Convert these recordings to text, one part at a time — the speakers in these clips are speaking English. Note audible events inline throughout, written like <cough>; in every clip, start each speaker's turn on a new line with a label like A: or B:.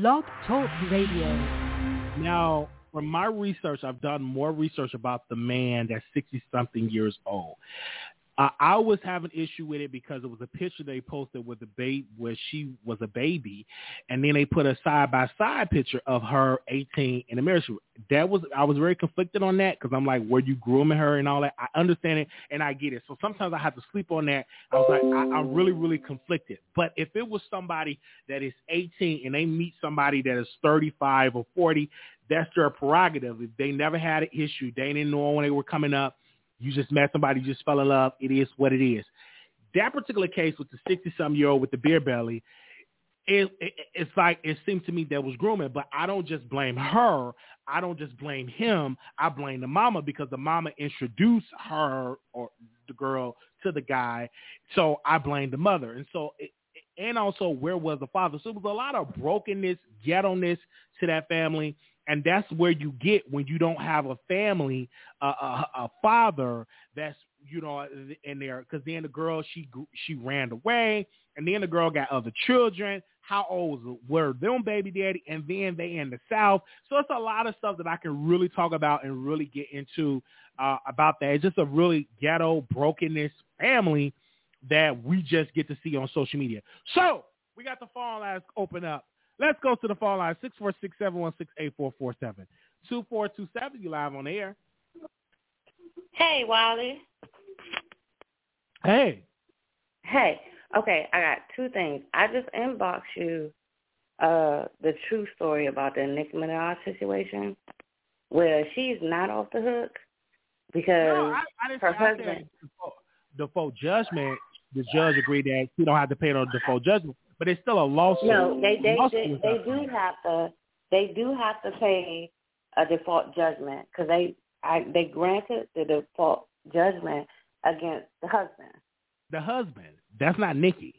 A: Blog Talk Radio.
B: Now, from my research, I've done more research about the man that's 60 something years old. Uh, I was having issue with it because it was a picture they posted with the babe where she was a baby, and then they put a side by side picture of her 18 in the marriage. That was I was very conflicted on that because I'm like, were you grooming her and all that? I understand it and I get it. So sometimes I have to sleep on that. I was like, I, I'm really really conflicted. But if it was somebody that is 18 and they meet somebody that is 35 or 40, that's their prerogative. If they never had an issue, they didn't know when they were coming up you just met somebody, you just fell in love. It is what it is. That particular case with the 60-some year old with the beer belly, it, it, it's like it seems to me that was grooming, but I don't just blame her. I don't just blame him. I blame the mama because the mama introduced her or the girl to the guy. So I blame the mother. And so, it, and also where was the father? So it was a lot of brokenness, ghetto-ness to that family and that's where you get when you don't have a family, a, a father that's you know in there. Because then the girl she she ran away, and then the girl got other children. How old were them baby daddy? And then they in the south. So it's a lot of stuff that I can really talk about and really get into uh, about that. It's just a really ghetto brokenness family that we just get to see on social media. So we got the phone lines open up. Let's go to the phone line, 646-716-8447. 2427, you live on air.
C: Hey, Wiley.
B: Hey.
C: Hey. Okay, I got two things. I just inboxed you uh the true story about the Nicki Minaj situation where she's not off the hook because
B: no, I, I
C: her husband the
B: default judgment, the judge agreed that she don't have to pay no default judgment but it's still a lawsuit.
C: No, they they they, they do have to they do have to pay a default judgment because they I they granted the default judgment against the husband.
B: The husband. That's not Nicki.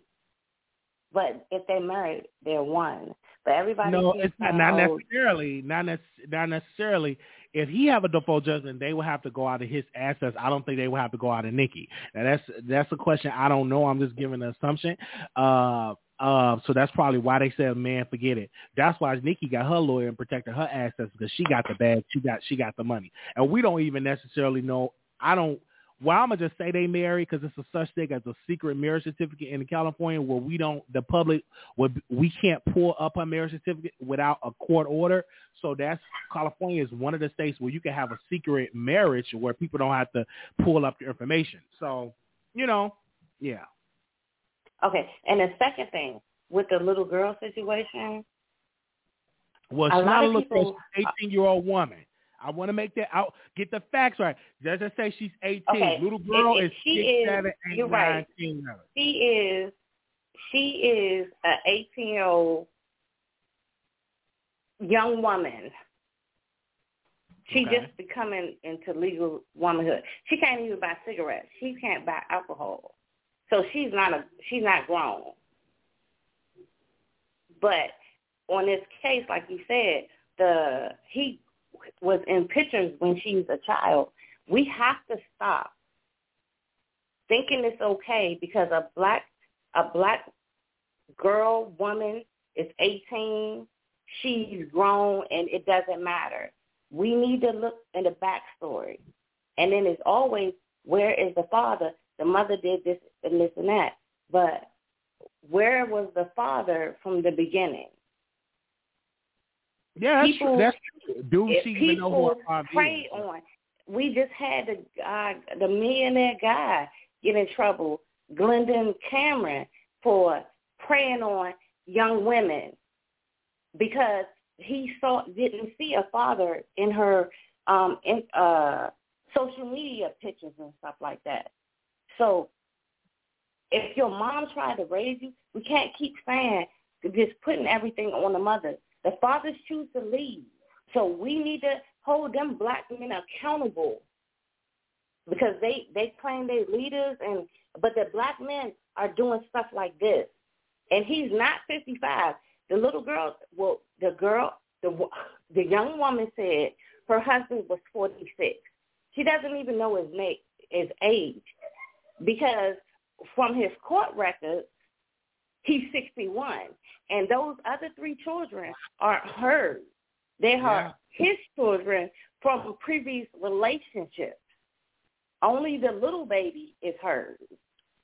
C: But if they married, they're one. But everybody.
B: No, it's not, not necessarily. Not, ne- not necessarily. If he have a default judgment, they will have to go out of his assets. I don't think they will have to go out of Nicki. Now that's that's a question I don't know. I'm just giving an assumption. Uh, uh, so that's probably why they said, "Man, forget it." That's why Nicki got her lawyer and protected her assets because she got the bag, she got she got the money, and we don't even necessarily know. I don't. Well, I'm gonna just say they married because it's a such thing as a secret marriage certificate in California where we don't, the public, we can't pull up a marriage certificate without a court order. So that's California is one of the states where you can have a secret marriage where people don't have to pull up the information. So, you know, yeah.
C: Okay, and the second thing with the little girl situation.
B: Well, she's not a little girl, eighteen-year-old woman. I want to make that out. Get the facts right. Does it say she's eighteen?
C: Okay.
B: Little girl
C: if,
B: is
C: she
B: six,
C: is,
B: seven, eight,
C: you're right. She is. She is an eighteen-year-old young woman. She
B: Okay.
C: just becoming into legal womanhood. She can't even buy cigarettes. She can't buy alcohol. So she's not a she's not grown. But on this case, like you said, the he was in pictures when she's a child. We have to stop thinking it's okay because a black a black girl woman is 18, she's grown, and it doesn't matter. We need to look in the backstory, and then it's always where is the father? The mother did this and this and that, but where was the father from the beginning?
B: Yeah, that's
C: people,
B: true. That's true. Do she even know who her
C: people
B: father
C: prey
B: is?
C: on. We just had the uh, the millionaire guy get in trouble, Glendon Cameron, for preying on young women because he saw didn't see a father in her um in uh social media pictures and stuff like that. So if your mom tried to raise you, we can't keep saying just putting everything on the mother. The fathers choose to leave. So we need to hold them black men accountable because they they claim they're leaders and but the black men are doing stuff like this. And he's not 55. The little girl, well, the girl, the the young woman said her husband was 46. She doesn't even know his name, his age, because from his court records, He's 61. And those other three children aren't hers. They are yeah. his children from previous relationships. Only the little baby is hers.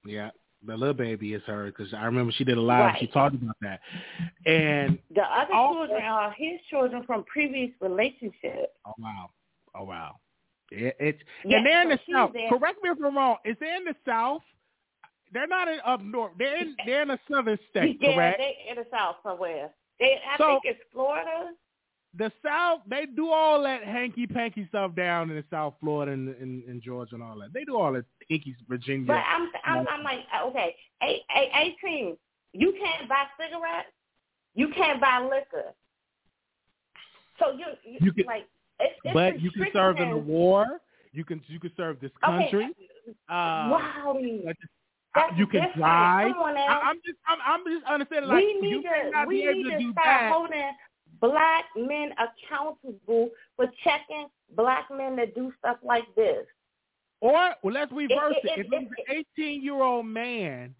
B: Yeah, the little baby is hers because I remember she did a live.
C: Right.
B: She talked about that. And
C: the other children are his children from previous relationships.
B: Oh wow! Oh wow! It, it's yes, and they're in the south. There. Correct me if I'm wrong. Is they in the south? They're not in up north. They're in <laughs> they're in a southern state.
C: Yeah,
B: correct?
C: they in the south somewhere. They I
B: so,
C: think it's Florida.
B: The South, they do all that hanky panky stuff down in the South Florida and in Georgia and all that. They do all that hinky Virginia.
C: But I'm I'm, I'm like uh, okay, eight, eight, eighteen. You can't buy cigarettes. You can't buy liquor. So you you, you can, like it's, it's
B: but you can serve in the war. You can you can serve this country.
C: Okay. Uh, wow.
B: That's you can drive. I, am just I'm, I'm just understanding like
C: we need
B: you
C: to we need
B: to,
C: to
B: start that.
C: holding black men accountable for checking black men that do stuff like this.
B: Or well, let's reverse it.
C: it, it
B: if it's an 18 year old man,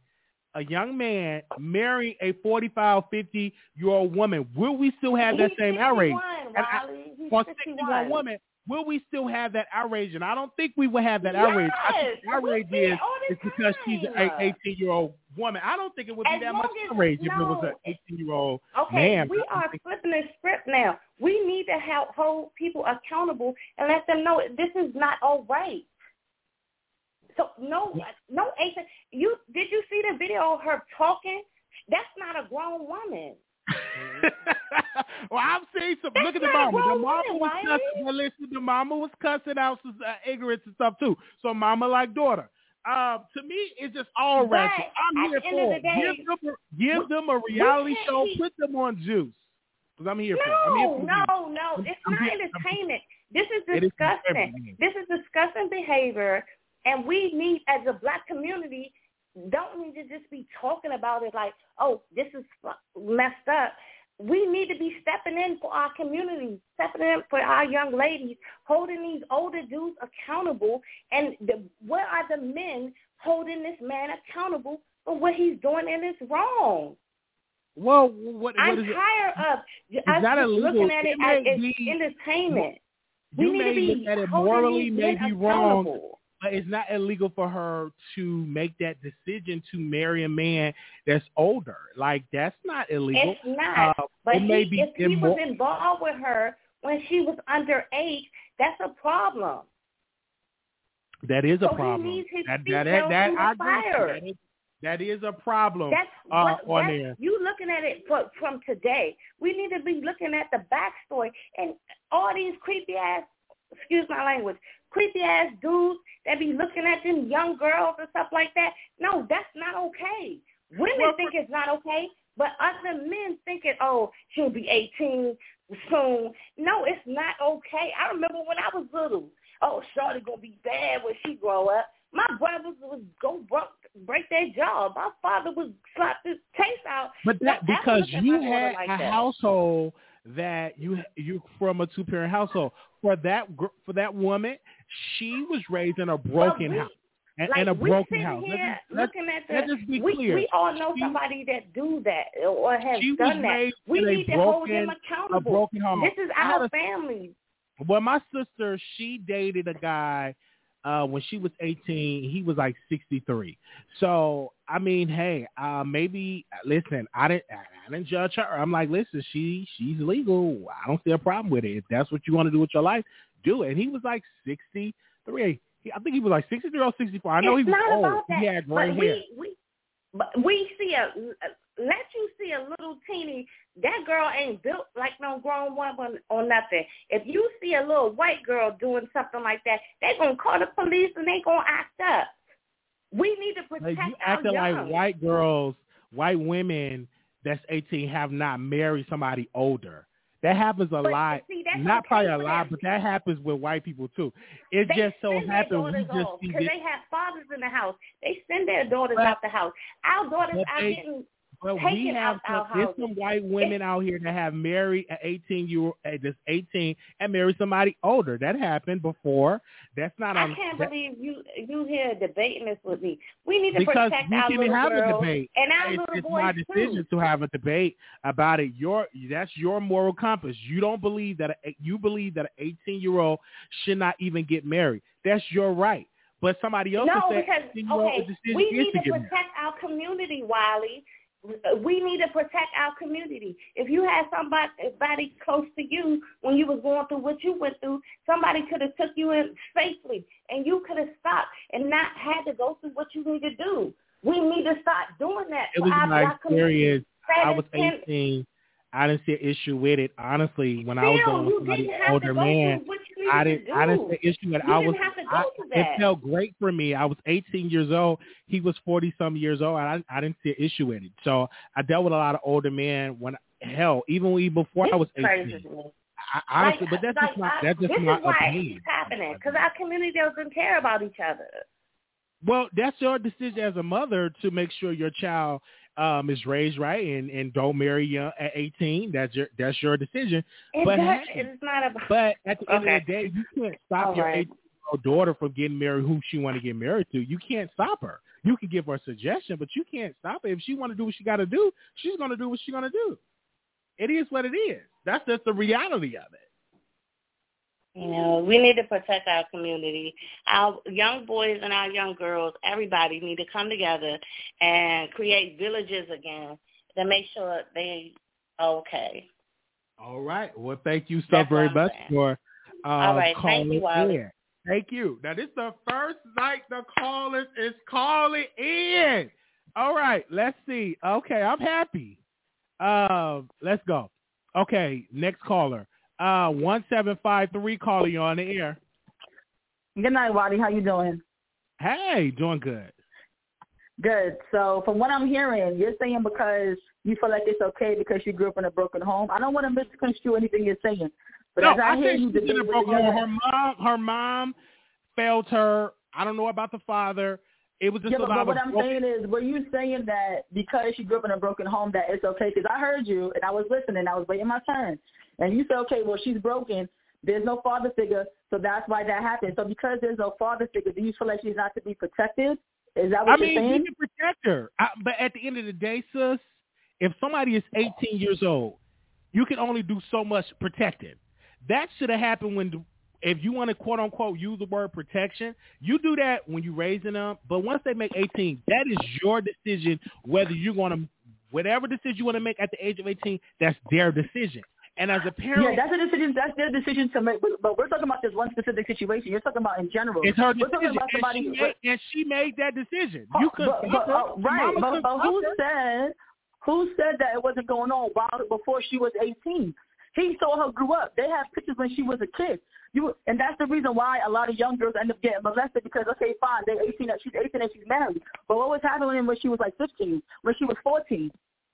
B: a young man marrying a 45, 50 year old woman, will we still have that same outrage? He's for 61 woman, will we still have that outrage? And I don't think we will have that outrage.
C: Yes,
B: I think the outrage is, is because she's an 18 year old woman. I don't think it would be
C: as
B: that much outrage
C: no,
B: if it was an 18 year old
C: okay,
B: man.
C: we are flipping the script now. We need to help hold people accountable and let them know this is not all right. So no, no, Asa, you did you see the video of her talking? That's not a grown woman. <laughs>
B: well, I've seen some.
C: That's
B: look at the mama. The mama
C: woman,
B: was cussing. Well, listen, the mama was cussing out some uh, ignorance and stuff too. So mama like daughter. Uh, to me, it's just all
C: but
B: ratchet. I'm here for it.
C: Day,
B: give them, a, give them a reality show. Put them on Zeus. Because I'm here
C: no,
B: for. I'm here for
C: no, no. It's
B: I'm
C: not
B: here.
C: entertainment. This is disgusting. This is disgusting behavior, and we need, as a black community, don't need to just be talking about it like, oh, this is messed up. We need to be stepping in for our community, stepping in for our young ladies, holding these older dudes accountable. And the, where are the men holding this man accountable for what he's doing and it's wrong?
B: Well, what, what
C: I'm
B: is
C: tired
B: it?
C: of us looking at it,
B: it
C: as
B: be,
C: entertainment.
B: You
C: we need
B: may
C: to be
B: look at it morally, may be wrong,
C: accountable.
B: But it's not illegal for her to make that decision to marry a man that's older. Like that's not illegal.
C: It's not.
B: Uh,
C: but
B: it
C: he, if he was involved with her when she was underage, that's a problem.
B: That is a
C: so
B: problem.
C: He needs his
B: that, that, that, I
C: fire.
B: That is, that is a problem.
C: That's
B: uh,
C: what,
B: on
C: that's. You looking at it for, from today. We need to be looking at the backstory and all these creepy ass, excuse my language, creepy ass dudes that be looking at them young girls and stuff like that. No, that's not okay. Women
B: Well,
C: think it's not okay, but other men thinking, oh, she'll be 18 soon. No, it's not okay. I remember when I was little. Oh, Shorty gonna be bad when she grow up. My brothers was go break, break their jaw. My father was slap his taste out.
B: But that
C: No,
B: because you
C: look at my
B: had
C: like
B: a
C: that.
B: household that you you from a two parent household. For that for that woman, she was raised in a broken
C: we-
B: house. And,
C: like
B: and a broken house. Let's
C: here
B: just- let's-
C: looking at the,
B: let's be
C: we,
B: clear.
C: we all know
B: She-
C: somebody that do that or has done that. We need to hold them
B: broken-
C: accountable.
B: broken.
C: This is our
B: a-
C: family.
B: Well, my sister, she dated a guy uh when she was 18. He was like 63. So I mean, hey, uh maybe listen. I didn't I didn't judge her. I'm like, listen, she she's legal. I don't see a problem with it. If that's what you want to do with your life, do it. And he was like 63. He, I think he was like 63 or 64. I know
C: it's
B: he was
C: not
B: old.
C: about that.
B: He had gray
C: but
B: hair.
C: we we but we see a let you see a little teeny that girl ain't built like no grown woman or nothing. If you see a little white girl doing something like that, they gonna call the police and they gonna act up. We need to protect
B: Like you acting
C: young.
B: like white girls, white women that's 18 have not married somebody older. That happens a
C: But,
B: lot.
C: see,
B: Not probably a lot, but that happens with white people too. It
C: They
B: just so happens we just
C: because they have fathers in the house. They send their daughters
B: But-
C: out the house. Our daughters
B: they-
C: getting taken
B: we have some, there's some white women out here that have married an 18 year old at just 18 and married somebody older. That happened before. That's not
C: I
B: on.
C: can't
B: that-
C: believe you you here debating this with me. We need to
B: because
C: protect
B: we
C: our little
B: have a debate.
C: and our
B: It's,
C: little
B: it's
C: boys
B: my
C: too.
B: decision to have a debate about it. Your that's your moral compass. You don't believe that a, you believe that an 18 year old should not even get married. That's your right. But somebody else
C: No, because
B: 18 year old
C: okay, we need
B: to
C: to
B: married.
C: protect our community, Wiley. We need to protect our community. If you had somebody, somebody close to you when you was going through what you went through, somebody could have took you in safely, and you could have stopped and not had to go through what you need to do. We need to start doing that.
B: It was my
C: black community.
B: experience. I was
C: is
B: 18. I didn't see an issue with it. Honestly, when I was
C: Still,
B: going with somebody older man,
C: you
B: I didn't.
C: do.
B: I didn't see issue.
C: You
B: I was.
C: have to go
B: I, it felt great for me. I was 18 years old. He was 40 some years old. And I I didn't see an issue in it. So I dealt with a lot of older men when hell even when- before I was
C: It's crazy
B: 18. I, honestly,
C: Like-
B: but that's
C: like
B: just
C: not.
B: That's just
C: this
B: my
C: is why
B: opinion.
C: it's happening because our community doesn't care about each other.
B: Well, that's your decision as a mother to make sure your child um, is raised right and, and don't marry young at 18. That's your that's your decision.
C: It
B: But
C: does, it's not about.
B: But at the end
C: Okay.
B: of the day, you can't stop
C: All
B: your
C: right.
B: 18 year old daughter from getting married who she want to get married to. You can't stop her. You can give her a suggestion, but you can't stop her. If she want to do what she got to do, she's going to do what she's going to do. It is what it is. That's just the reality of it.
C: You know, we need to protect our community. Our young boys and our young girls, everybody need to come together and create villages again to make sure they are okay.
B: All right. Well, thank you so
C: That's
B: very much
C: saying.
B: for uh,
C: All right. Thank
B: calling
C: you, Wiley.
B: in. Thank you. Now, this is the first night the callers is calling in. All right. Let's see. Okay. I'm happy. Um, let's go. Okay. Next caller. Uh, 1753 caller, you on the air.
A: Good night, Waddy. How you doing?
B: Hey, doing good.
A: Good. So from what I'm hearing, you're saying because you feel like it's okay because you grew up in a broken home. I don't want to misconstrue anything you're saying, but
B: no,
A: as I,
B: I
A: hear you
B: in a broken home. Her mom, her mom failed her. I don't know about the father. It was just
A: yeah,
B: a
A: but,
B: lot
A: but what I'm
B: broken-
A: saying is, were you saying that because you grew up in a broken home that it's okay? Because I heard you and I was listening. I was waiting my turn, and you say, okay, well she's broken. There's no father figure, so that's why that happened. So because there's no father figure, do you feel like she's not to be protected? Is that what
B: I
A: you're
B: mean,
A: saying?
B: I mean, you can protect her, I, but at the end of the day, sis, if somebody is 18 years old, you can only do so much protecting. That should have happened when, if you want to quote unquote use the word protection, you do that when you're raising them. But once they make 18, that is your decision whether you're going to, whatever decision you want to make at the age of 18, that's their decision. And as a parent,
A: Yeah, that's a decision. That's their decision to make. But, but we're talking about this one specific situation. You're talking about in general.
B: it's her
A: We're talking
B: decision,
A: about
B: and
A: somebody.
B: she, made, and she made that decision. You could,
A: but, but, uh, right, but, but who said who said that it wasn't going on while before she was 18? He saw her grew up. They have pictures when she was a kid. You and that's the reason why a lot of young girls end up getting molested because okay, fine, they're 18, she's 18 and she's married. But what was happening when she was like 15, when she was 14,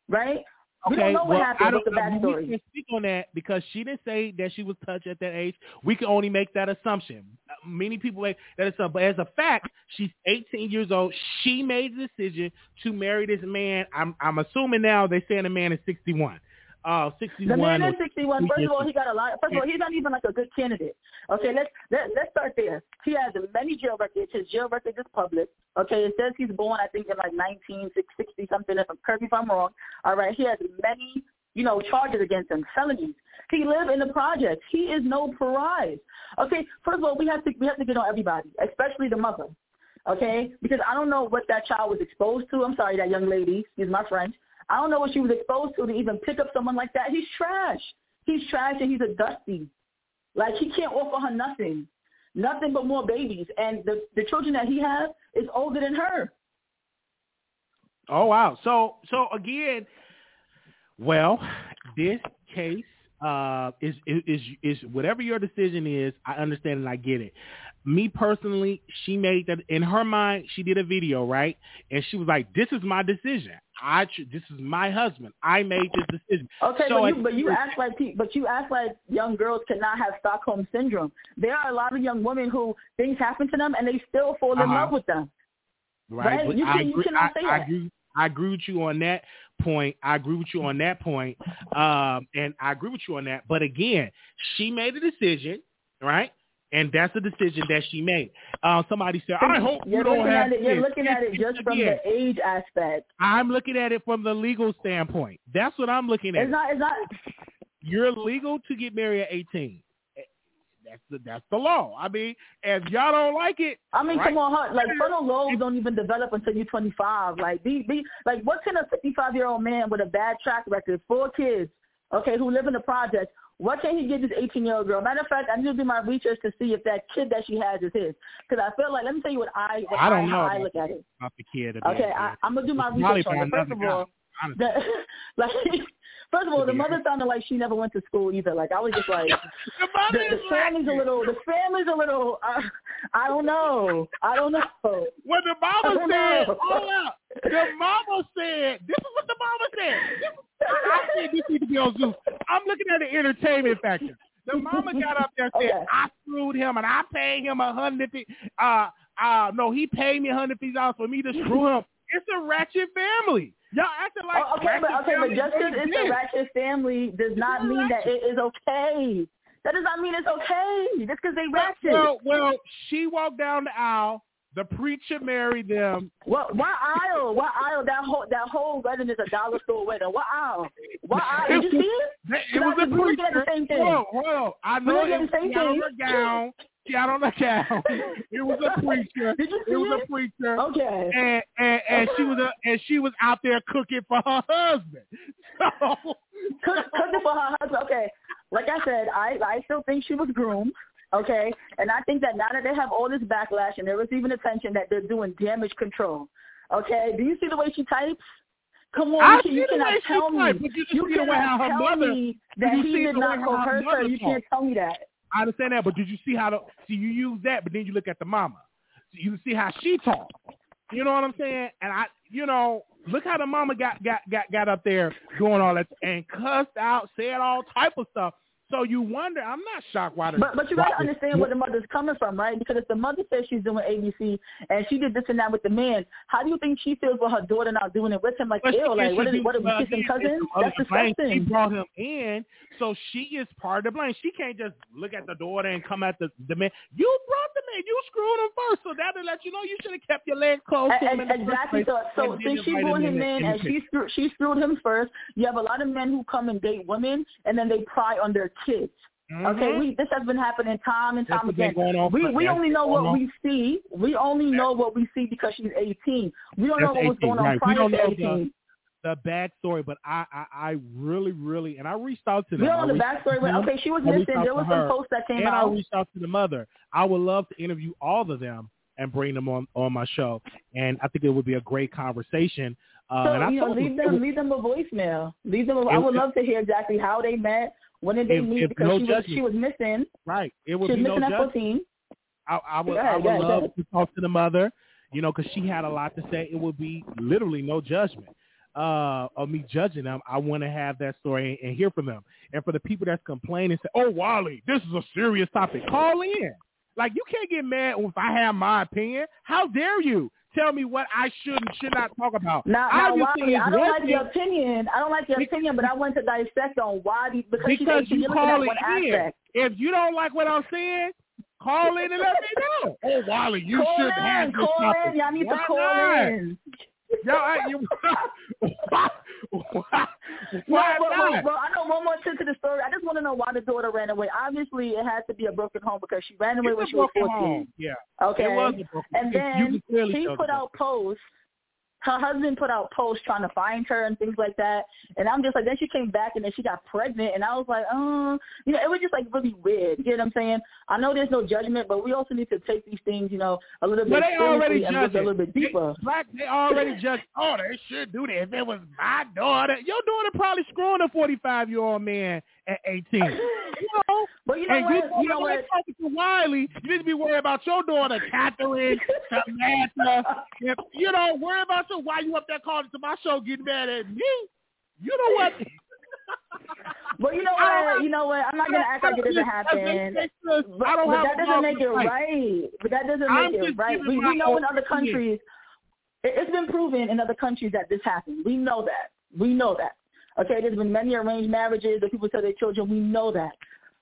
A: right? We
B: Okay,
A: don't know what
B: well, I
A: happened.
B: don't,
A: What's the backstory?
B: We can't speak on that because she didn't say that she was touched at that age. We can only make that assumption. Uh, Many people make that assumption, but as a fact, she's 18 years old. She made the decision to marry this man. I'm I'm assuming now they're saying the man is 61. Uh, 61.
A: The man is 61. First of all, he got a lot. First of all, he's not even like a good candidate. Okay, let's let, let's start there. He has many jail records. His jail record is public. Okay, it says he's born, I think, in like 1960 something. If I'm correct if I'm wrong. All right, he has many, you know, charges against him, felonies. He lived in the projects. He is no prize. Okay, first of all, we have to we have to get on everybody, especially the mother. Okay, because I don't know what that child was exposed to. I'm sorry, that young lady. Excuse my French. I don't know what she was exposed to to even pick up someone like that. He's trash. He's trash and he's a dusty. Like he can't offer her nothing, nothing but more babies. And the the children that he has is older than her.
B: Oh wow. So so again, well, this case uh is is is whatever your decision is, I understand and I get it. Me personally, she made that in her mind. She did a video, right? And she was like, "This is my decision. I this is my husband. I made this decision."
A: Okay,
B: So
A: but you but you act like but you act like young girls cannot have Stockholm syndrome. There are a lot of young women who things happen to them and they still fall in
B: Uh-huh.
A: love with them.
B: Right.
A: Right? You
B: I
A: can- you
B: agree,
A: cannot
B: I,
A: say
B: I
A: that.
B: agree. I agree with you on that point. I agree with you on that point. Um, and I agree with you on that. But again, she made a decision, right? And that's the decision that she made. Uh, somebody said, "I hope
A: you're
B: you don't
A: looking
B: have
A: at it. You're
B: kids."
A: looking at it just from the age aspect.
B: I'm looking at it from the legal standpoint. That's what I'm looking at.
A: It's not. It's not.
B: You're legal to get married at 18. That's the that's the law. I mean, if y'all don't like it,
A: I mean,
B: right?
A: come on, huh? like frontal lobes don't even develop until you're 25. Like, be be like, what can a 55 year old man with a bad track record, four kids, okay, who live in the project, what can he give this 18 year old girl? Matter of fact, I need to do my research to see if that kid that she has is his. Because I feel like, let me tell you what I what
B: I don't
A: how
B: know
A: I look at it.
B: about the kid.
A: Okay, I, I'm gonna do my research on it. First of all, the, <laughs> like, first of all, the mother sounded like she never went to school either. Like, I was just like, <laughs>
B: The
A: the, family's a little, the family's a little. Uh, I don't know. I don't know.
B: When the mama
A: I
B: said,
A: know.
B: hold up, the mama said, this is what the mama said. This I said this need to be on Zeus. I'm looking at the entertainment factor. The mama got up there and said,
A: Okay.
B: I screwed him and I paid him a hundred fifty. Uh, uh, no, he paid me a hundred fifty dollars for me to screw him. It's a ratchet family. Y'all acting like
A: Oh, okay, but okay, but just because it's a ratchet family does not
B: It's
A: mean that it is okay. That does not mean it's okay. Just because they ratchet.
B: Well, well, she walked down the aisle. The preacher married them.
A: What what aisle? What aisle? That whole that whole wedding is a dollar store wedding. What aisle? What aisle? Did you see it?
B: It was a
A: just- we were looking at the
B: preacher.
A: same thing.
B: Whoa, whoa. I know it was
A: the same
B: she had on
A: thing.
B: her gown. She had on her gown. It was a preacher.
A: Did you see
B: It was
A: it?
B: a preacher.
A: Okay.
B: And, and and she was a, <laughs> and she was out there cooking for her husband. <laughs> So
A: Cook, cooking for her husband. Okay, like I said, I I still think she was groomed. Okay, and I think that now that they have all this backlash and they're receiving attention, that they're doing damage control. Okay, do you see the way she types? Come on,
B: I
A: you, can,
B: see
A: you
B: the
A: cannot
B: way she
A: tell me.
B: types, you
A: you
B: see the way
A: cannot
B: how her
A: tell
B: mother-
A: me that
B: you
A: he
B: see
A: did not
B: way how her
A: coerce her. You can't tell me that.
B: I understand that, but did you see how the see you use that, but then you look at the mama. You see how she talked. You know what I'm saying? And I, you know, look how the mama got got got got up there doing all that and cussed out, said all type of stuff. So you wonder. I'm not shocked why the.
A: But but you gotta
B: the-
A: understand where the mother's coming from, right? Because if the mother says she's doing ABC and she did this and that with the man, how do you think she feels with her daughter not doing it with him? Like, ew, like what is what are we kissing cousins? That's
B: the blame. She brought him in, so she is part of the blame. She can't just look at the daughter and come at the the man. You brought the man. You screwed him first, so that'll let you know you should have kept your legs closed. to him in
A: And,
B: the first
A: exactly. So, so since she brought
B: him
A: in and she screwed, she screwed him first, you have a lot of men who come and date women and then they pry on their kids. Okay,
B: Mhm.
A: we this has been happening time and time again. We we only know what we see. We only know what we see because she's 18. We don't know
B: That's
A: what was going on
B: right. We
A: prior
B: don't
A: to
B: know
A: 18.
B: the backstory, but I, I, I really, really, and I reached out to them.
A: We don't know the backstory, but okay, she was missing.
B: out
A: There was some posts that came
B: and I reached out to the mother. I would love to interview all of them and bring them on on my show, and I think it would be a great conversation. Uh,
A: So
B: and
A: you know, leave
B: them,
A: leave them a voicemail. Leave them. A, I
B: It- I
A: would
B: it-
A: love to hear exactly how they met. When did they
B: If-
A: meet?
B: if
A: because
B: no
A: she was she was missing.
B: right, it would
A: She was
B: be no
A: missing at
B: judgment.
A: 14.
B: I, I would,
A: Go
B: I would
A: ahead,
B: love
A: ahead.
B: to talk to the mother, you know, because she had a lot to say. It would be literally no judgment uh, of me judging them. I want to have that story and, and hear from them. And for the people that's complaining, say, "Oh, Wiley, this is a serious topic." Call in. Like you can't get mad if I have my opinion. How dare you tell me what I should and should not talk about?
A: Now, now
B: Wiley,
A: I don't like
B: thing-
A: your opinion. I don't like your opinion, but I want to dissect on why because,
B: because
A: 18,
B: you
A: at
B: call it in.
A: aspect.
B: If you don't like what I'm saying, call in and let me know. Oh, Wiley, you
A: call
B: shouldn't
A: in,
B: have this
A: call
B: topic.
A: in. Y'all need
B: Why
A: to call
B: not?
A: in.
B: I, you, <laughs> <laughs> <laughs> why, why,
A: Well,
B: why
A: well, well, I know one more thing to the story. I just want to know why the daughter ran away. Obviously, it has to be a broken home because she ran away
B: It's
A: when she was
B: broken
A: 14.
B: home. Yeah,
A: Okay.
B: it was a broken
A: And then she put out posts. Her husband put out posts trying to find her and things like that. And I'm just like, then she came back and then she got pregnant. And I was like, oh, you know, it was just like really weird. You know what I'm saying? I know there's no judgment, but we also need to take these things, you know, a little bit But
B: they already
A: and look
B: judge
A: a
B: it.
A: little bit deeper.
B: They, black, they already judge. Oh, they should do that. If it was my daughter, your daughter probably screwing a 45 year old man at 18. You know,
A: But you know
B: and
A: what?
B: you,
A: You know what?
B: talking to Wiley, you need to be worried about your daughter, Catherine, Samantha. If, you know, worry about your why you up there calling to my show getting mad at me. You know what?
A: But you know what? You know what? I'm not gonna act like it doesn't happen. But, but that doesn't make it right. But that doesn't make it right. We, we know in other countries. It's been proven in other countries that this happens. We know that. We know that. Okay, there's been many arranged marriages that people tell their children. We know that.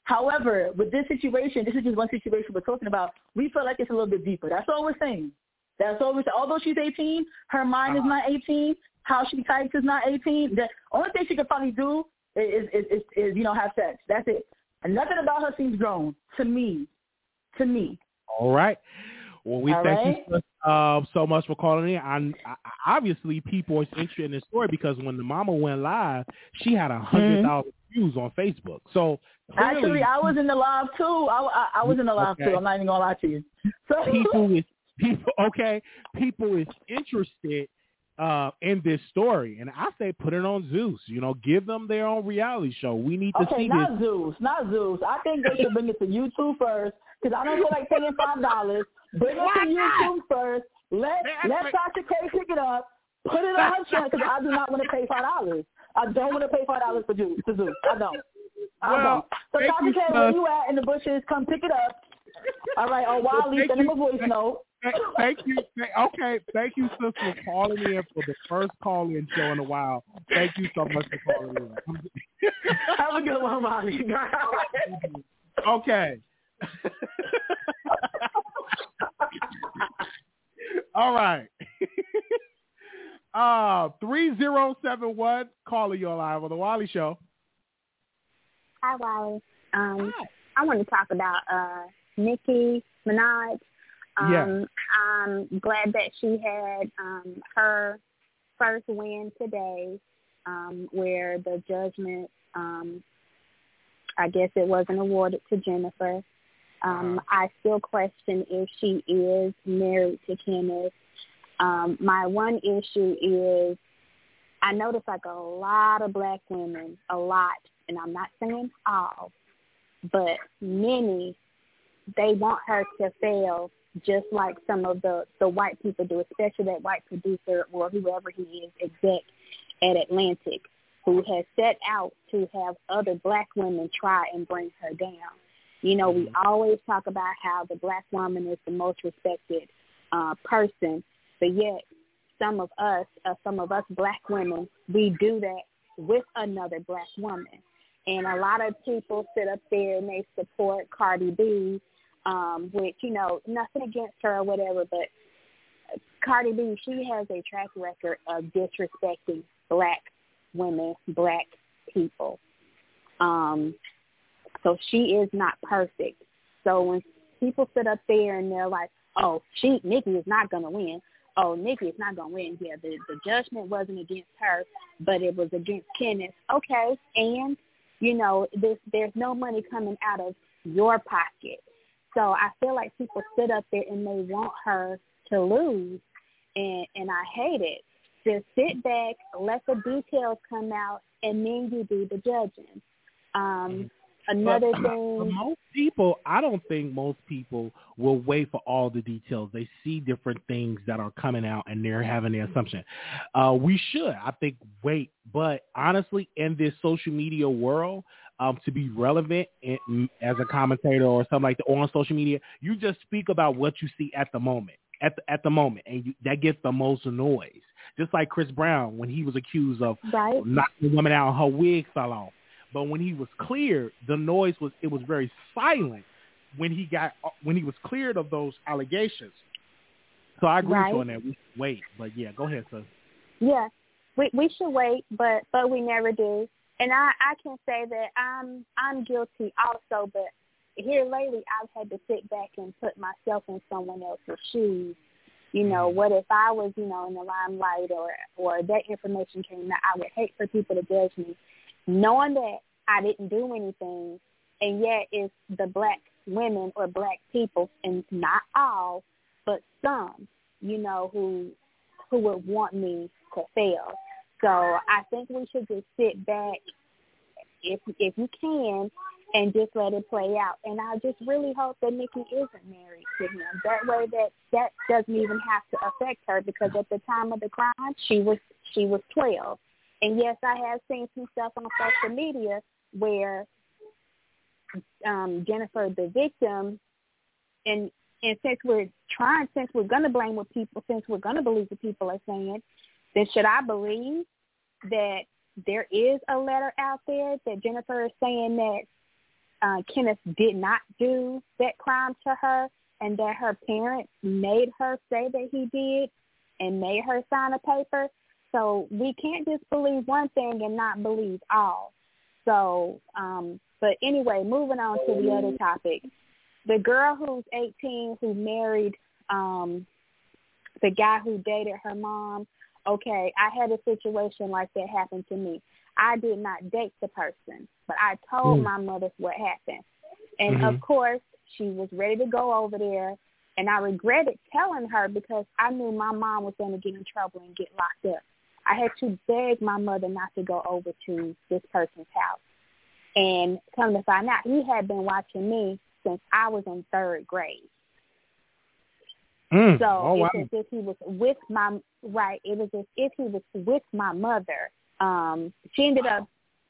A: However, with this situation, this is just one situation we're talking about. We feel like it's a little bit deeper. That's all we're saying. That's all we're saying. Although she's 18, her mind uh-huh. is not 18. How she types is not 18. The only thing she could probably do is, is, is, is you know, have sex. That's it. And nothing about her seems grown to me. To me.
B: All right. Well, we All thank right. you so, uh, so, much for calling in. I, I, obviously, people are interested in this story because when the mama went live, she had a hundred thousand mm-hmm. views on Facebook. So
A: clearly, actually, I was in the live too. I, I, I was in the live okay. too. I'm not even gonna lie to you. So
B: people is people okay. People is interested uh, in this story. And I say put it on Zeus. You know, give them their own reality show. We need to
A: okay,
B: see
A: not
B: this.
A: Zeus, not Zeus. I think they should bring it to YouTube first because I don't feel like paying five dollars. Bring it to YouTube first. Let let Tasha K pick it up. Put it on her channel because I do not want to pay five dollars. I don't want to pay five dollars for Zeus. To Zeus, I don't. I
B: well,
A: don't. So Tasha K, where you at in the bushes? Come pick it up. All right, or Wiley, send him a voice note
B: thank you. Okay, thank you, sister, for calling in for the first call-in show in a while. Thank you so much for calling in. <laughs> <laughs>
A: Have a good one, Molly. <laughs>
B: okay. <laughs> All right. <laughs> Uh, 3071, calling you live on the Wiley Show.
D: Hi, Wiley. Um, Hi. I want to talk about uh, Nicki Minaj um, yeah. I'm glad that she had um, her first win today, um, where the judgment, um, I guess it wasn't awarded to Jennifer. Um, uh-huh. I still question if she is married to Kenneth. Um, my one issue is I notice like a lot of black women, a lot, and I'm not saying all, but many, they want her to fail just like some of the the white people do, especially that white producer or whoever he is, exec at Atlantic, who has set out to have other black women try and bring her down. You know, we mm-hmm. always talk about how the black woman is the most respected uh, person, but yet some of us, uh, some of us black women, we do that with another black woman. And a lot of people sit up there and they support Cardi B um, which, you know, nothing against her or whatever, but Cardi B, she has a track record of disrespecting black women, black people. Um, so she is not perfect. So when people sit up there and they're like, oh, she, Nicki is not going to win. Oh, Nicki is not going to win. Yeah, the, the judgment wasn't against her, but it was against Kenneth. Okay, and, you know, this, there's no money coming out of your pocket. So I feel like people sit up there and they want her to lose, and and I hate it. Just sit back, let the details come out, and then you do the judging. Um, another
B: but,
D: thing.
B: But most people, I don't think most people will wait for all the details. They see different things that are coming out, and they're having their assumption. Uh, we should, I think, wait. But honestly, in this social media world, um, to be relevant in, as a commentator or something like that, or on social media, you just speak about what you see at the moment, at the, at the moment, and you, that gets the most noise. Just like Chris Brown when he was accused of
D: right.
B: knocking a woman out, her wig fell off. But when he was cleared, the noise was it was very silent when he got when he was cleared of those allegations. So I agree
D: right.
B: on that. We wait, but yeah, go ahead, sir.
D: Yeah, we we should wait, but but we never do and I I can say that I'm I'm guilty also, but here lately I've had to sit back and put myself in someone else's shoes. You know, mm-hmm. what if I was, you know, in the limelight or or that information came out, I would hate for people to judge me. Knowing that I didn't do anything and yet it's the black women or black people and not all, but some, you know, who who would want me to fail. So I think we should just sit back if if you can and just let it play out. And I just really hope that Nicki isn't married to him. That way that that doesn't even have to affect her because at the time of the crime she was she was twelve. And yes, I have seen some stuff on social media where um Jennifer the victim and And since we're trying, since we're going to blame what people, since we're going to believe what people are saying, then should I believe that there is a letter out there that Jennifer is saying that uh, Kenneth did not do that crime to her and that her parents made her say that he did and made her sign a paper. So we can't just believe one thing and not believe all. So, um, but anyway, moving on to the other topic. The girl who's 18 who married um, the guy who dated her mom, okay, I had a situation like that happen to me. I did not date the person, but I told mm. my mother what happened. And mm-hmm. of course, she was ready to go over there. And I regretted telling her because I knew my mom was going to get in trouble and get locked up. I had to beg my mother not to go over to this person's house. And come to find out, he had been watching me since I was in third grade.
B: Mm.
D: So
B: oh, wow.
D: it's as if he was with my right. It was as if he was with my mother. Um, she ended up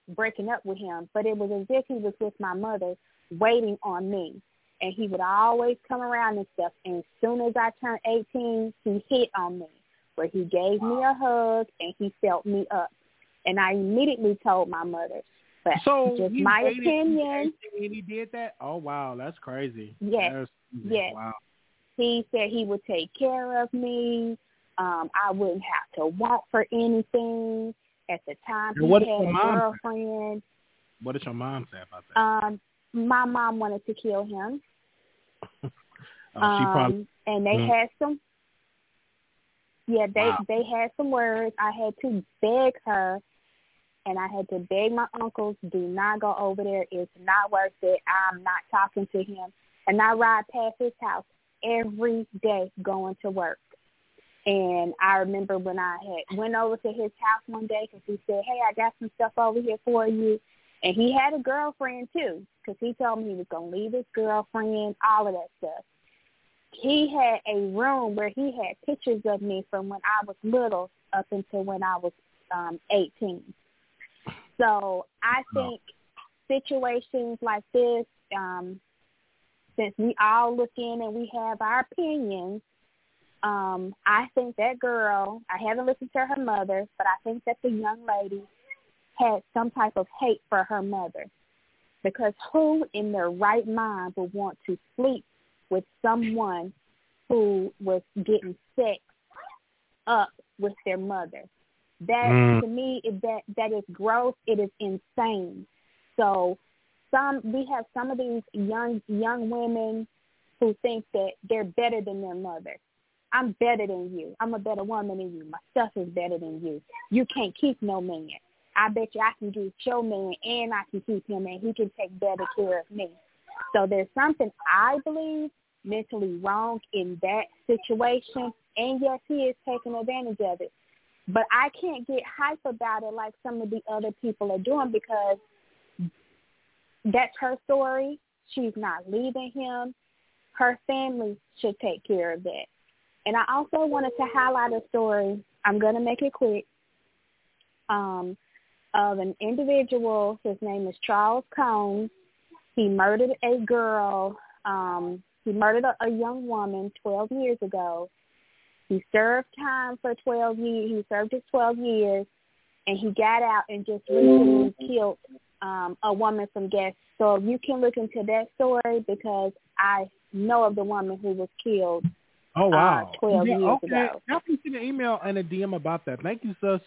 D: breaking up with him, but it was as if he was with my mother, waiting on me. And he would always come around and stuff. And as soon as I turned 18, he hit on me, where he gave me a hug and he felt me up. And I immediately told my mother. But
B: so
D: just my opinion.
B: And he did that. Oh wow, that's crazy.
D: Yes.
B: That's,
D: yes.
B: Wow.
D: He said he would take care of me. Um, I wouldn't have to want for anything. At the time, he
B: what
D: had a girlfriend.
B: Say? What did your mom say about that?
D: Um, my mom wanted to kill him. <laughs>
B: oh, um, probably,
D: and they
B: mm.
D: had some. Yeah, they
B: wow.
D: they had some words. I had to beg her, and I had to beg my uncles, do not go over there. It's not worth it. I'm not talking to him. And I ride past his house every day going to work. And I remember when I had went over to his house one day because he said, "Hey, I got some stuff over here for you," and he had a girlfriend too because he told me he was gonna leave his girlfriend, all of that stuff. He had a room where he had pictures of me from when I was little up until when I was um 18. So I think situations like this, um, since we all look in and we have our opinions, um, I think that girl, I haven't listened to her mother, but I think that the young lady had some type of hate for her mother. Because who in their right mind would want to sleep with someone who was getting sex up with their mother? That
B: mm.
D: to me is that that is gross. It is insane. So some we have some of these young young women who think that they're better than their mother. I'm better than you. I'm a better woman than you. My stuff is better than you. You can't keep no man. I bet you I can get your man and I can keep him and he can take better care of me. So there's something I believe mentally wrong in that situation. And yes, he is taking advantage of it. But I can't get hype about it like some of the other people are doing because that's her story. She's not leaving him. Her family should take care of that. And I also wanted to highlight a story. I'm going to make it quick. Um, of an individual. His name is Charles Combs. He murdered a girl. Um, he murdered a, a young woman 12 years ago. He served time for 12 years. He served his 12 years, and he got out and just recently killed um, a woman from gas. So you can look into that story because I know of the woman who was killed
B: Oh wow!
D: Uh, Twelve
B: yeah,
D: years
B: okay.
D: ago.
B: Definitely send an email and a DM about that. Thank you, sis,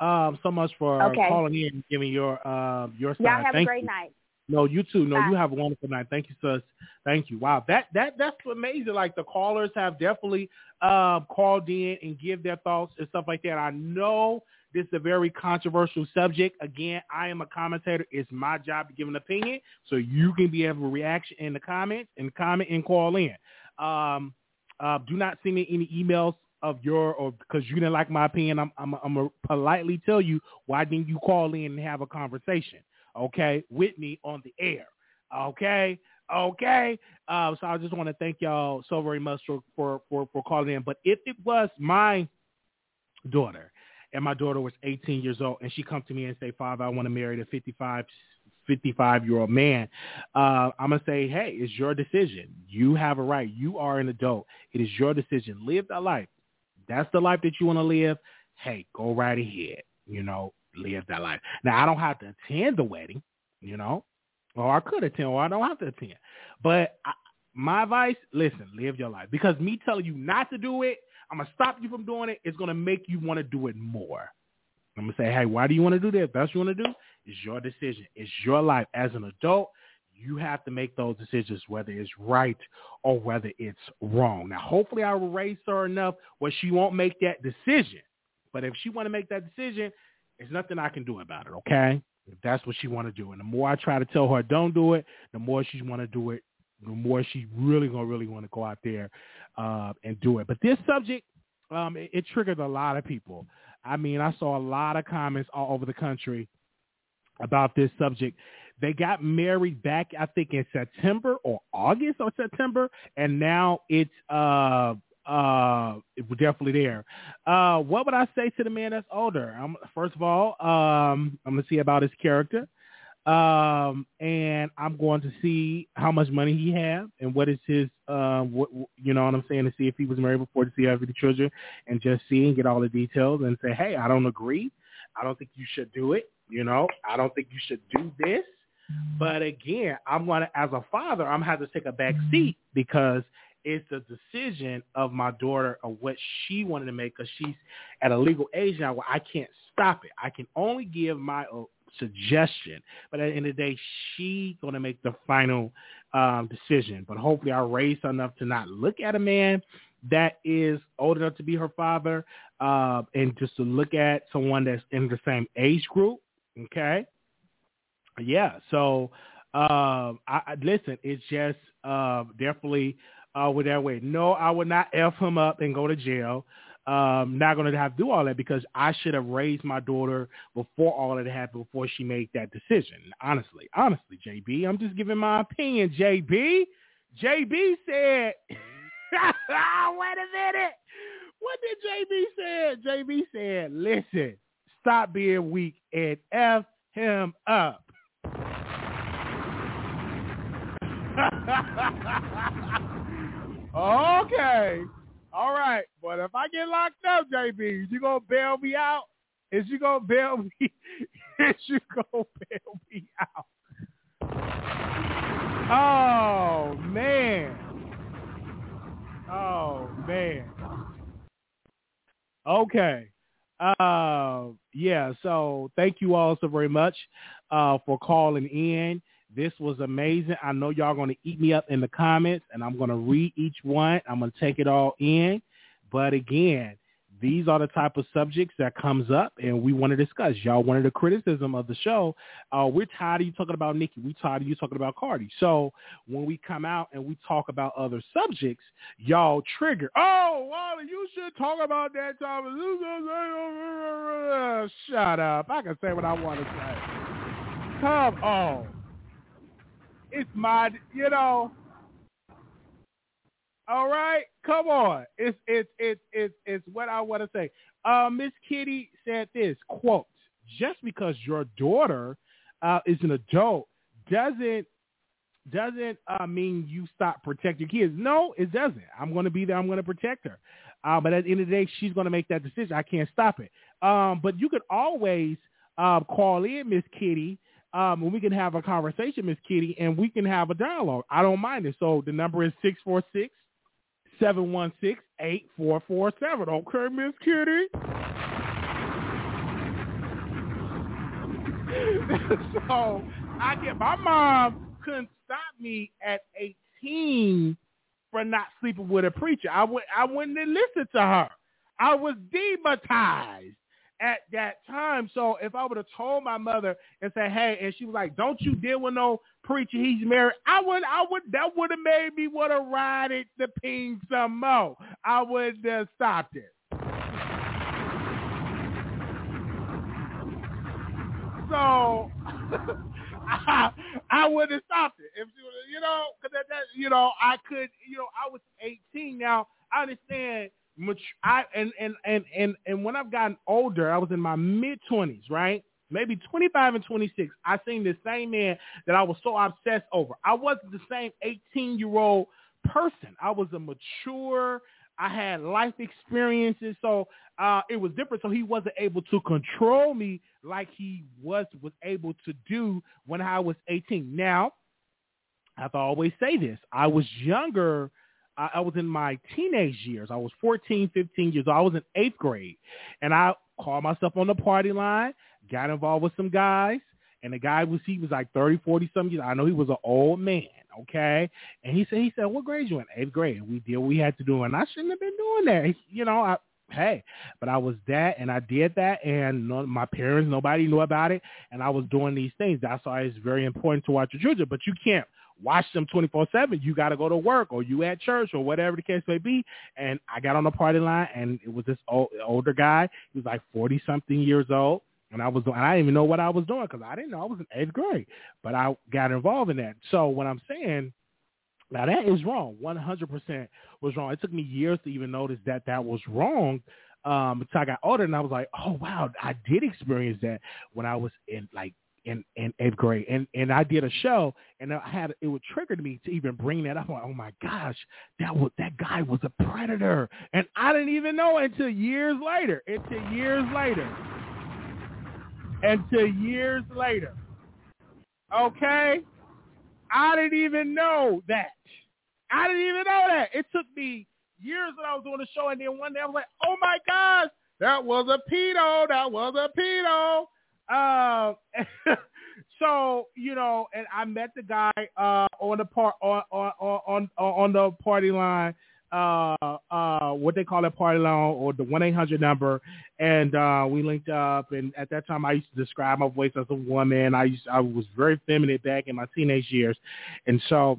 B: um, so much for
D: okay.
B: calling in and giving your uh, your side.
D: Y'all have
B: Thank
D: a great
B: you.
D: night.
B: No, you too. No, you have a wonderful night. Thank you, sis. Thank you. Wow, that that that's amazing. Like the callers have definitely uh, called in and give their thoughts and stuff like that. I know this is a very controversial subject. Again, I am a commentator. It's my job to give an opinion, so you can be able to react in the comments and comment and call in. Um, uh, do not send me any emails of your or because you didn't like my opinion. I'm I'm I'm gonna politely tell you why didn't you call in and have a conversation, okay, with me on the air, okay, okay. Uh, so I just want to thank y'all so very much for, for for for calling in. But if it was my daughter and my daughter was 18 years old and she come to me and say, Father, I want to marry the 55 55 year old man, uh, I'm gonna say, hey, it's your decision. You have a right. You are an adult. It is your decision. Live that life. That's the life that you want to live. Hey, go right ahead. You know, live that life. Now, I don't have to attend the wedding. You know, or I could attend, or I don't have to attend. But I, my advice, listen, live your life. Because me telling you not to do it, I'm gonna stop you from doing it. It's gonna make you want to do it more. I'm gonna say, hey, why do you want to do that? That's what you want to do, it's your decision. It's your life. As an adult, you have to make those decisions, whether it's right or whether it's wrong. Now, hopefully, I will raise her enough where she won't make that decision. But if she want to make that decision, there's nothing I can do about it. Okay, if that's what she want to do, and the more I try to tell her don't do it, the more she want to do it. The more she really gonna really want to go out there uh, and do it. But this subject, um, it, it triggered a lot of people. I mean, I saw a lot of comments all over the country about this subject. They got married back, I think, in September or August or September, and now it's uh uh definitely there. Uh what would I say to the man that's older? I'm, first of all, um I'm gonna see about his character um, and I'm going to see how much money he has and what is his, uh, what you know what I'm saying, to see if he was married before, to see how the children, and just see and get all the details and say, hey, I don't agree. I don't think you should do it. You know, I don't think you should do this. But again, I'm to, as a father, I'm to have to take a back seat because it's the decision of my daughter of what she wanted to make because she's at a legal age now where I can't stop it. I can only give my suggestion. But at the end of the day, she's going to make the final um, decision. But hopefully I raised her enough to not look at a man that is old enough to be her father uh, and just to look at someone that's in the same age group. Okay. Yeah. So uh, I, I, listen, it's just uh, definitely uh, with that way. No, I would not F him up and go to jail um, not going to have to do all that because I should have raised my daughter before all that happened, before she made that decision. Honestly, honestly, JB, I'm just giving my opinion. JB, JB said, <laughs> wait a minute. What did JB say? JB said, listen, stop being weak and F him up. <laughs> okay. All right, but if I get locked up, JB, you gonna bail me out? Is you gonna bail me? <laughs> Is you gonna bail me out? Oh man. Oh man. Okay. Uh, yeah. So thank you all so very much uh, for calling in. This was amazing. I know y'all going to eat me up in the comments, and I'm going to read each one. I'm going to take it all in. But again, these are the type of subjects that comes up, and we want to discuss. Y'all wanted a criticism of the show. Uh, we're tired of you talking about Nicki. We're tired of you talking about Cardi. So when we come out and we talk about other subjects, y'all trigger. Oh, Wally, you should talk about that topic. Shut up. I can say what I want to say. Come on it's my, you know. All right, come on. It's it's it's it's it's what I want to say. Uh, Miss Kitty said this quote: "Just because your daughter uh, is an adult doesn't doesn't uh, mean you stop protecting kids. No, it doesn't. I'm going to be there. I'm going to protect her. Uh, but at the end of the day, she's going to make that decision. I can't stop it. Um, but you could always uh, call in Miss Kitty um, we can have a conversation, Miss Kitty, and we can have a dialogue. I don't mind it. So the number is six four six seven one six eight four four seven. Okay, Miss Kitty. <laughs> so I get my mom couldn't stop me at eighteen for not sleeping with a preacher. I would I wouldn't listen to her. I was demonetized at that time. So if I would have told my mother and said, "Hey," and she was like, "Don't you deal with no preacher. He's married," I would, I would, that would have made me want to ride it the ping some more. I would have stopped it. So I, <laughs> I would have stopped it if you know, because that, that, you know, I could, you know, I was 18 now. I understand I and and and and and when I've gotten older, I was in my mid twenties, right? maybe 25 and 26, I seen the same man that I was so obsessed over. I wasn't the same 18 year old person. I was a mature. I had life experiences, so uh, it was different. So he wasn't able to control me like he was was able to do when I was 18. Now, I have to always say this: I was younger. I, I was in my teenage years. I was 14, 15 years old. I was in eighth grade, and I called myself on the party line. Got involved with some guys, and the guy was he was like 30, 40 some years. I know he was an old man okay? And he said, he said, what grade you in? Eighth grade. We did what we had to do, and I shouldn't have been doing that. You know, I, hey, but I was that, and I did that, and my parents, nobody knew about it, and I was doing these things. That's why it's very important to watch your children, but you can't watch them 24-7. You got to go to work or you at church or whatever the case may be. And I got on the party line, and it was this old, older guy. He was like 40-something years old. And I was doing, I didn't even know what I was doing because I didn't know I was in eighth grade, but I got involved in that. So what I'm saying, now that is wrong. 100% was wrong. It took me years to even notice that that was wrong. Um, until I got older and I was like, oh wow, I did experience that when I was in like in, in eighth grade. And and I did a show and I had it would trigger me to even bring that up. Like, oh my gosh, that was that guy was a predator. And I didn't even know until years later. Until years later until years later. Okay? I didn't even know that. I didn't even know that. It took me years that I was doing the show, and then one day I was like, oh my gosh, that was a pedo. That was a pedo. Uh, <laughs> so you know, and I met the guy uh, on the part on on on on the party line uh, uh, what they call a party line or the one eight hundred number, and uh, we linked up. And at that time, I used to describe my voice as a woman. I used I was very feminine back in my teenage years, and so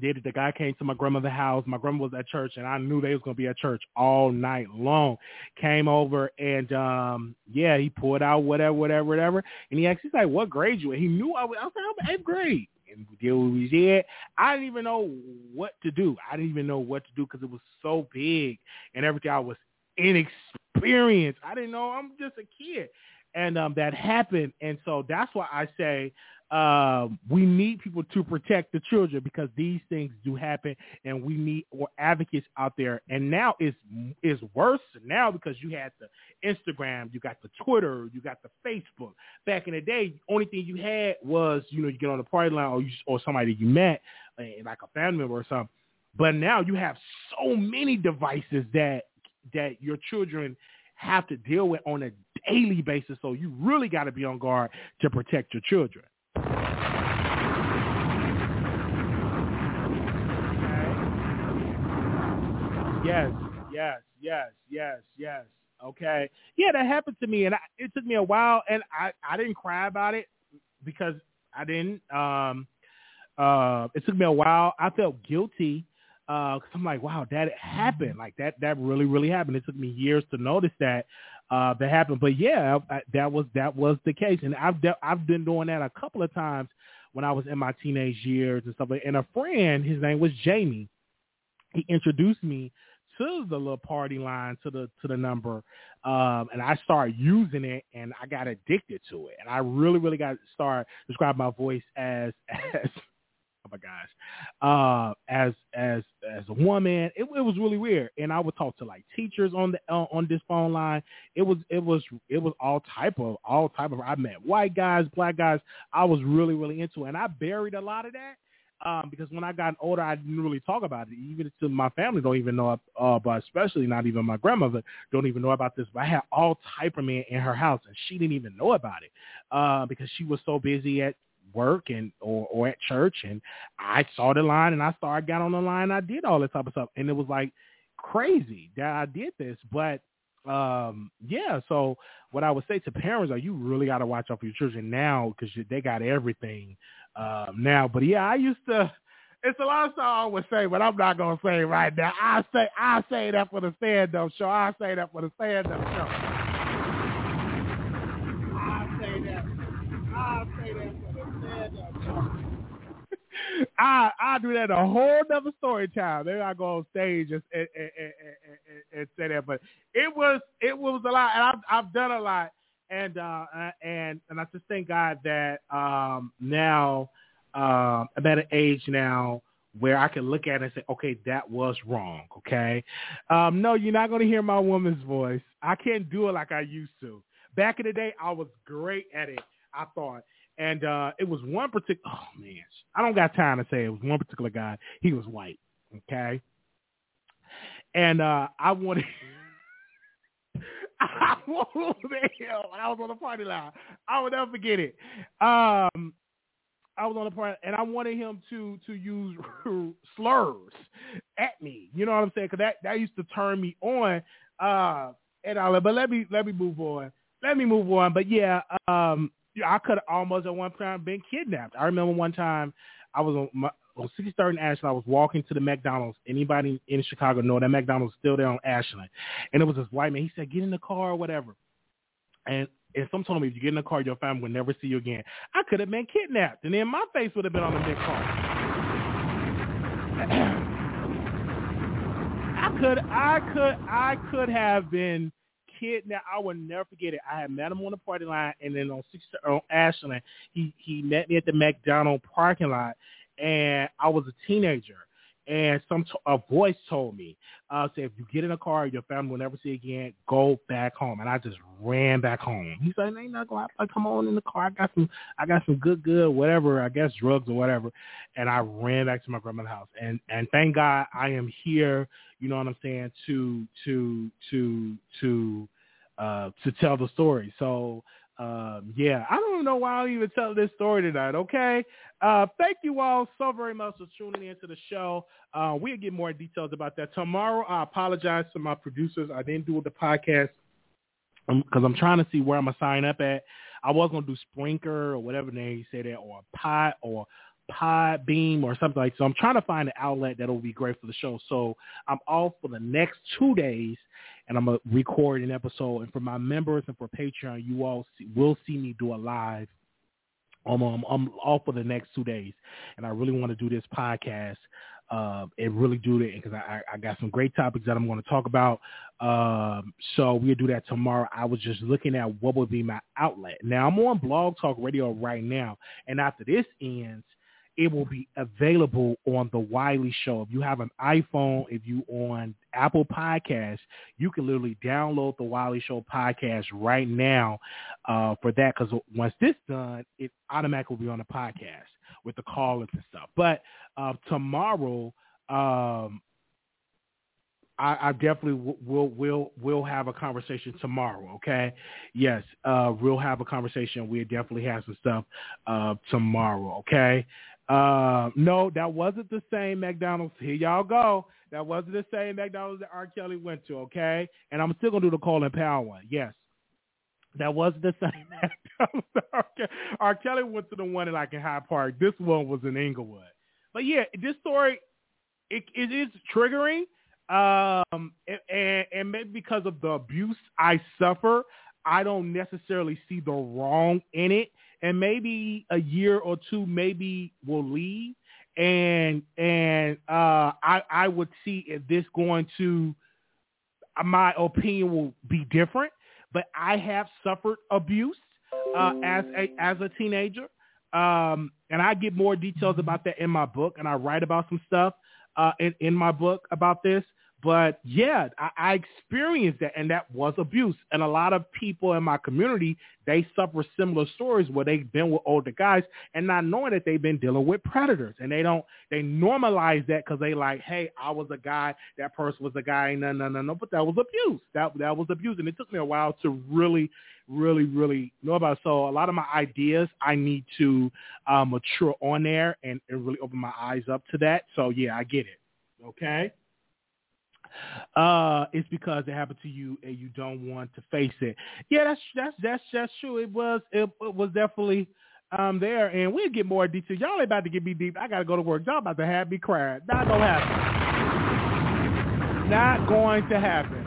B: did it. The guy came to my grandmother's house. My grandma was at church, and I knew they was gonna be at church all night long. Came over, and um, yeah, he pulled out whatever, whatever, whatever, and he asked, he's like, "What grade you?" In? He knew I was. I was like, "I'm eighth grade." and did what we did. I didn't even know what to do. I didn't even know what to do because it was so big and everything. I was inexperienced. I didn't know. I'm just a kid, and um, that happened. And so that's why I say um, we need people to protect the children because these things do happen, and we need more advocates out there. And now it's is worse now because you had the Instagram, you got the Twitter, you got the Facebook. Back in the day, only thing you had was you know you get on the party line or you, or somebody you met, eh, like a family member or something. But now you have so many devices that that your children have to deal with on a daily basis. So you really got to be on guard to protect your children. Yes, yes, yes, yes, yes. Okay. Yeah, that happened to me, and I, it took me a while, and I I didn't cry about it because I didn't. Um, uh, it took me a while. I felt guilty because uh, I'm like, wow, that happened. Like that that really really happened. It took me years to notice that uh, that happened, but yeah, I, that was that was the case, and I've de- I've been doing that a couple of times when I was in my teenage years and stuff. And a friend, his name was Jamie. He introduced me to the little party line to the to the number, um, and I started using it, and I got addicted to it, and I really really got start describe my voice as <laughs> as oh my gosh, uh, as as as a woman, it, it was really weird, and I would talk to like teachers on the uh, on this phone line. It was it was it was all type of all type of. I met white guys, black guys. I was really really into, it. and I buried a lot of that um, because when I got older, I didn't really talk about it. Even to my family, don't even know, uh, but especially not even my grandmother don't even know about this. But I had all type of men in her house, and she didn't even know about it uh, because she was so busy at work and or, or at church. And I saw the line, and I started got on the line. I did all this type of stuff, and it was like crazy that I did this, but um yeah so what i would say to parents are you really got to watch out for your children now because they got everything um, now. But yeah, I used to. It's a lot of stuff I would say, but I'm not gonna say right now. I say I say that for the stand up show. I say that for the stand up show. I say that. I say that for the stand up show. I I do that a whole other story time. Then I go on stage and, and, and, and, and say that. But it was it was a lot, and I've I've done a lot and uh, and and I just thank God that um, now um, I'm at an age now where I can look at it and say, okay, that was wrong. Okay, um, no, you're not going to hear my woman's voice. I can't do it like I used to. Back in the day, I was great at it. I thought. And uh, it was one particular. Oh man, I don't got time to say it was one particular guy. He was white. Okay, and uh, I wanted. <laughs> I I was on the party line. I will never forget it. Um, I was on the party, and I wanted him to to use <laughs> slurs at me. You know what I'm saying? Because that that used to turn me on. Uh, and I but let me let me move on. Let me move on. But yeah, um, I could have almost at one time been kidnapped. I remember one time I was on my, on 63rd and Ashland. I was walking to the McDonald's. Anybody in Chicago know that McDonald's still there on Ashland. And it was this white man. He said, get in the car or whatever. And and some told me if you get in the car, your family will never see you again. I could have been kidnapped, and then my face would have been on the big car. <clears throat> I could, I could, I could have been kidnapped. I will never forget it. I had met him on the party line, and then on six on Ashland, he he met me at the McDonald parking lot, and I was a teenager and some t- a voice told me, uh, "Say if you get in a car, your family will never see again. Go back home." And I just ran back home. He said, "Ain't not going. to come on in the car. I got some. I got some good, good, whatever. I guess drugs or whatever." And I ran back to my grandma's house. And and thank God I am here. You know what I'm saying? To to to to uh to tell the story. So um, yeah, I don't know why I'm even tell this story tonight. Okay, uh, thank you all so very much for tuning into the show. Uh, we'll get more details about that tomorrow. I apologize to my producers. I didn't do the podcast because um, I'm trying to see where I'm gonna sign up at. I was gonna do Spreaker or whatever they say that, or Pod or Podbean or something like. So I'm trying to find an outlet that'll be great for the show. So I'm off for the next two days, and I'm gonna record an episode. And for my members and for Patreon, you all see, will see me do a live. Um, I'm, I'm off for the next two days, and I really want to do this podcast uh, and really do it because I, I got some great topics that I'm going to talk about. Um, so we'll do that tomorrow. I was just looking at what would be my outlet. Now I'm on Blog Talk Radio right now, and after this ends, it will be available on the Wiley Show. If you have an iPhone, if you on Apple Podcasts, you can literally download the Wiley Show podcast right now uh, for that. Because once this done, it automatically will be on the podcast with the call-ins and stuff. But uh, tomorrow, um, I, I, definitely w- will will will have a conversation tomorrow. Okay, yes, uh, we'll have a conversation. We'll definitely have some stuff uh, tomorrow. Okay, uh, no, that wasn't the same McDonald's. Here y'all go. That wasn't the same McDonald's that R. Kelly went to, okay? And I'm still going to do the Colin Powell one. Yes. That wasn't the same <laughs> McDonald's. Okay, R. Kelly went to the one in like in Hyde Park. This one was in Englewood. But yeah, this story, it, it is triggering. Um, and, and maybe because of the abuse I suffer, I don't necessarily see the wrong in it and maybe a year or two maybe will leave. And and uh I I would see if this going to my opinion will be different. But I have suffered abuse uh, as a as a teenager. Um and I get more details about that in my book. And I write about some stuff uh in in my book about this but yeah, I, I experienced that, and that was abuse. And a lot of people in my community, they suffer similar stories where they've been with older guys and not knowing that they've been dealing with predators, and they don't they normalize that because they like, hey, I was a guy, that person was a guy, no, no, no, no, but that was abuse. That that was abuse, and it took me a while to really really, really know about. It. So a lot of my ideas I need to uh, mature on there and, and really open my eyes up to that. So yeah, I get it. Okay. Uh, it's because it happened to you and you don't want to face it. Yeah, that's that's that's that's true. It was it, it was definitely um there, and we'll get more details. Y'all ain't about to get me deep. I gotta go to work. Y'all about to have me cry. Not gonna happen. Not going to happen.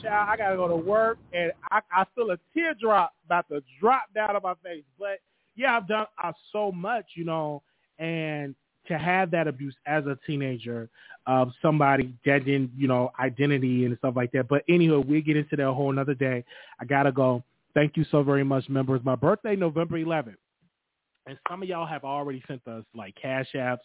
B: Child, I gotta go to work, and I, I feel a teardrop about to drop down on my face. But yeah, I've done uh, so much, you know, and to have that abuse as a teenager of somebody that didn't, you know, identity and stuff like that. But anyway, we'll get into that whole another day. I gotta go. Thank you so very much, members. My birthday, November 11th. And some of y'all have already sent us like cash apps.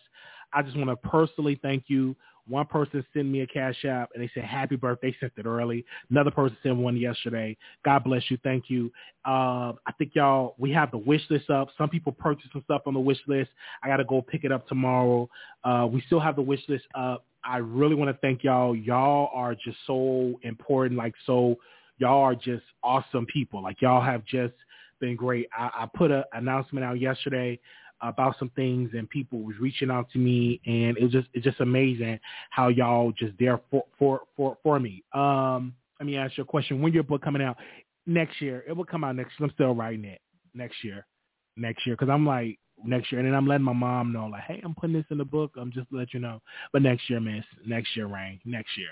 B: I just want to personally thank you one person sent me a cash app and they said happy birthday, <laughs> sent it early. Another person sent one yesterday. God bless you. Thank you. Uh, I think y'all, we have the wish list up. Some people purchased some stuff on the wish list. I got to go pick it up tomorrow. Uh, we still have the wish list up. I really want to thank y'all. Y'all are just so important. Like, so y'all are just awesome people. Like y'all have just been great. I, I put an announcement out yesterday about some things and people was reaching out to me and it was just it's just amazing how y'all just there for for for for me. Um let me ask you a question. When your book coming out? Next year. It will come out next year. I'm still writing it next year. Next year. Cause I'm like next year. And then I'm letting my mom know like, hey, I'm putting this in the book. I'm just to let you know. But next year, miss. Next year, Rain. Next year.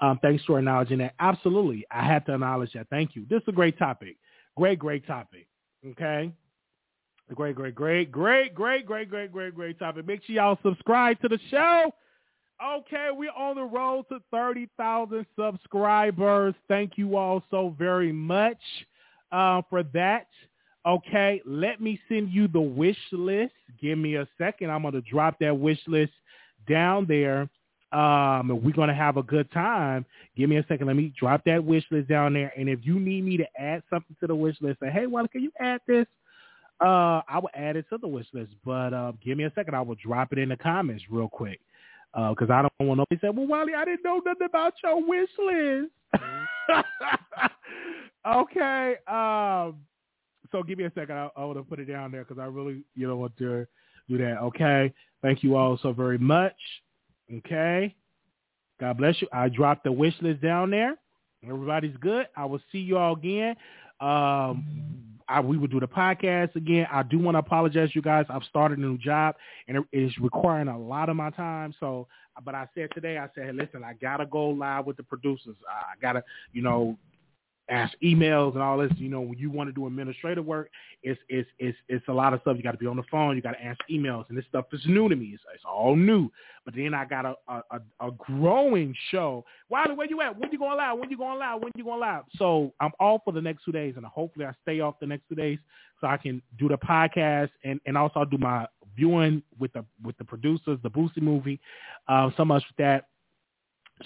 B: Um, thanks for acknowledging that. Absolutely. I had to acknowledge that. Thank you. This is a great topic. Great, great topic. Okay. Great, great, great, great, great, great, great, great, great topic. Make sure y'all subscribe to the show. Okay, we're on the road to 30,000 subscribers. Thank you all so very much uh, for that. Okay, let me send you the wish list. Give me a second. I'm going to drop that wish list down there. Um, we're going to have a good time. Give me a second. Let me drop that wish list down there. And if you need me to add something to the wish list, say, hey, well, can you add this? Uh, I will add it to the wish list, but uh, give me a second. I will drop it in the comments real quick because uh, I don't want nobody to say, "Well, Wally, I didn't know nothing about your wish list." <laughs> okay. Um, so give me a second. I, I want to put it down there because I really, you know, want to do that. Okay. Thank you all so very much. Okay. God bless you. I dropped the wish list down there. Everybody's good. I will see you all again. Um, I, we will do the podcast again. I do want to apologize, you guys. I've started a new job, and it is requiring a lot of my time. So, but I said today, I said, hey, listen, I gotta go live with the producers. I gotta, you know, ask emails and all this. You know, when you want to do administrative work, it's it's it's it's a lot of stuff. You got to be on the phone. You got to answer emails, and this stuff is new to me. It's, it's all new. But then I got a a, a growing show. Wiley, where you at? When you going live? When you going live? When you going live? So I'm off for the next two days, and hopefully I stay off the next two days so I can do the podcast and and also I'll do my viewing with the with the producers, the Boosie movie. Uh, so much that.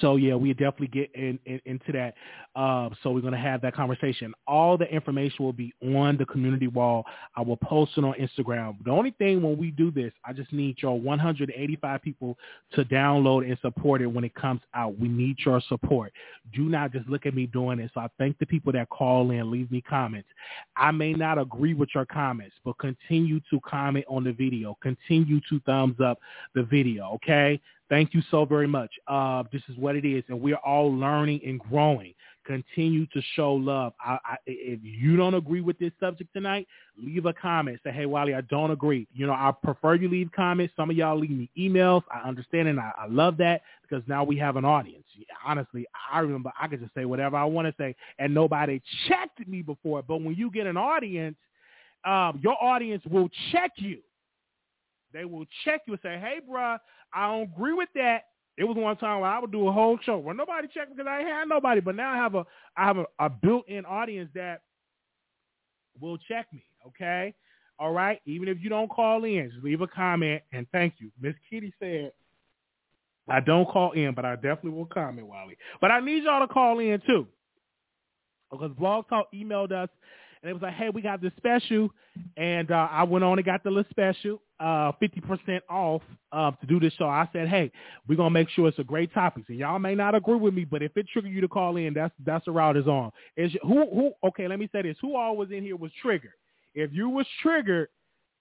B: So yeah, we definitely get in, in, into that. Uh, so we're gonna have that conversation. All the information will be on the community wall. I will post it on Instagram. The only thing when we do this, I just need your 185 people to download and support it when it comes out. We need your support. Do not just look at me doing it. So I thank the people that call in, leave me comments. I may not agree with your comments, but continue to comment on the video. Continue to thumbs up the video. Okay. Thank you so very much. Uh, this is what it is, and we're all learning and growing. Continue to show love. I, I, if you don't agree with this subject tonight, leave a comment. Say, hey, Wally, I don't agree. You know, I prefer you leave comments. Some of y'all leave me emails. I understand and I, I love that because now we have an audience. Honestly, I remember I could just say whatever I want to say, and nobody checked me before. But when you get an audience, um, your audience will check you. They will check you and say, hey, bro, I don't agree with that. It was one time where I would do a whole show where nobody checked because I had nobody, but now I have a I have a, a built-in audience that will check me. Okay, all right. Even if you don't call in, just leave a comment and thank you. Miss Kitty said, "I don't call in, but I definitely will comment, Wally. But I need y'all to call in too, because Blog Talk emailed us and it was like, hey, we got this special, and uh, I went on and got the little special, uh, 50% off uh, to do this show. I said, hey, we're gonna make sure it's a great topic. And y'all may not agree with me, but if it triggered you to call in, that's that's the route is on. Is who who? Okay, let me say this: who all was in here was triggered. If you was triggered,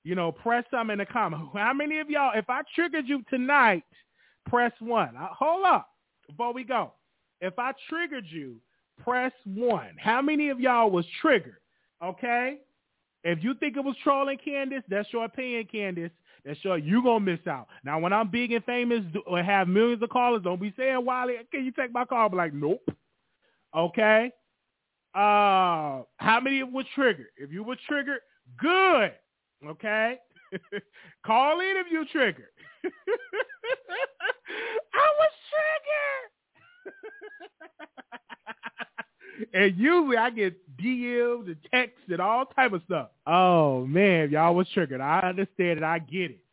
B: you know, press some in the comment. How many of y'all? If I triggered you tonight, press one. Uh, hold up before we go. If I triggered you, press one. How many of y'all was triggered? Okay? If you think it was trolling Candace, that's your opinion, Candace. That's your you gonna miss out. Now, when I'm big and famous or have millions of callers, don't be saying Wiley, can you take my call? I'm like, nope. Okay. Uh, how many was triggered? If you were triggered, good. Okay. <laughs> call in if you triggered. <laughs> I was triggered. <laughs> and usually I get DMs and texts and all type of stuff. Oh man, y'all was triggered. I understand it. I get it.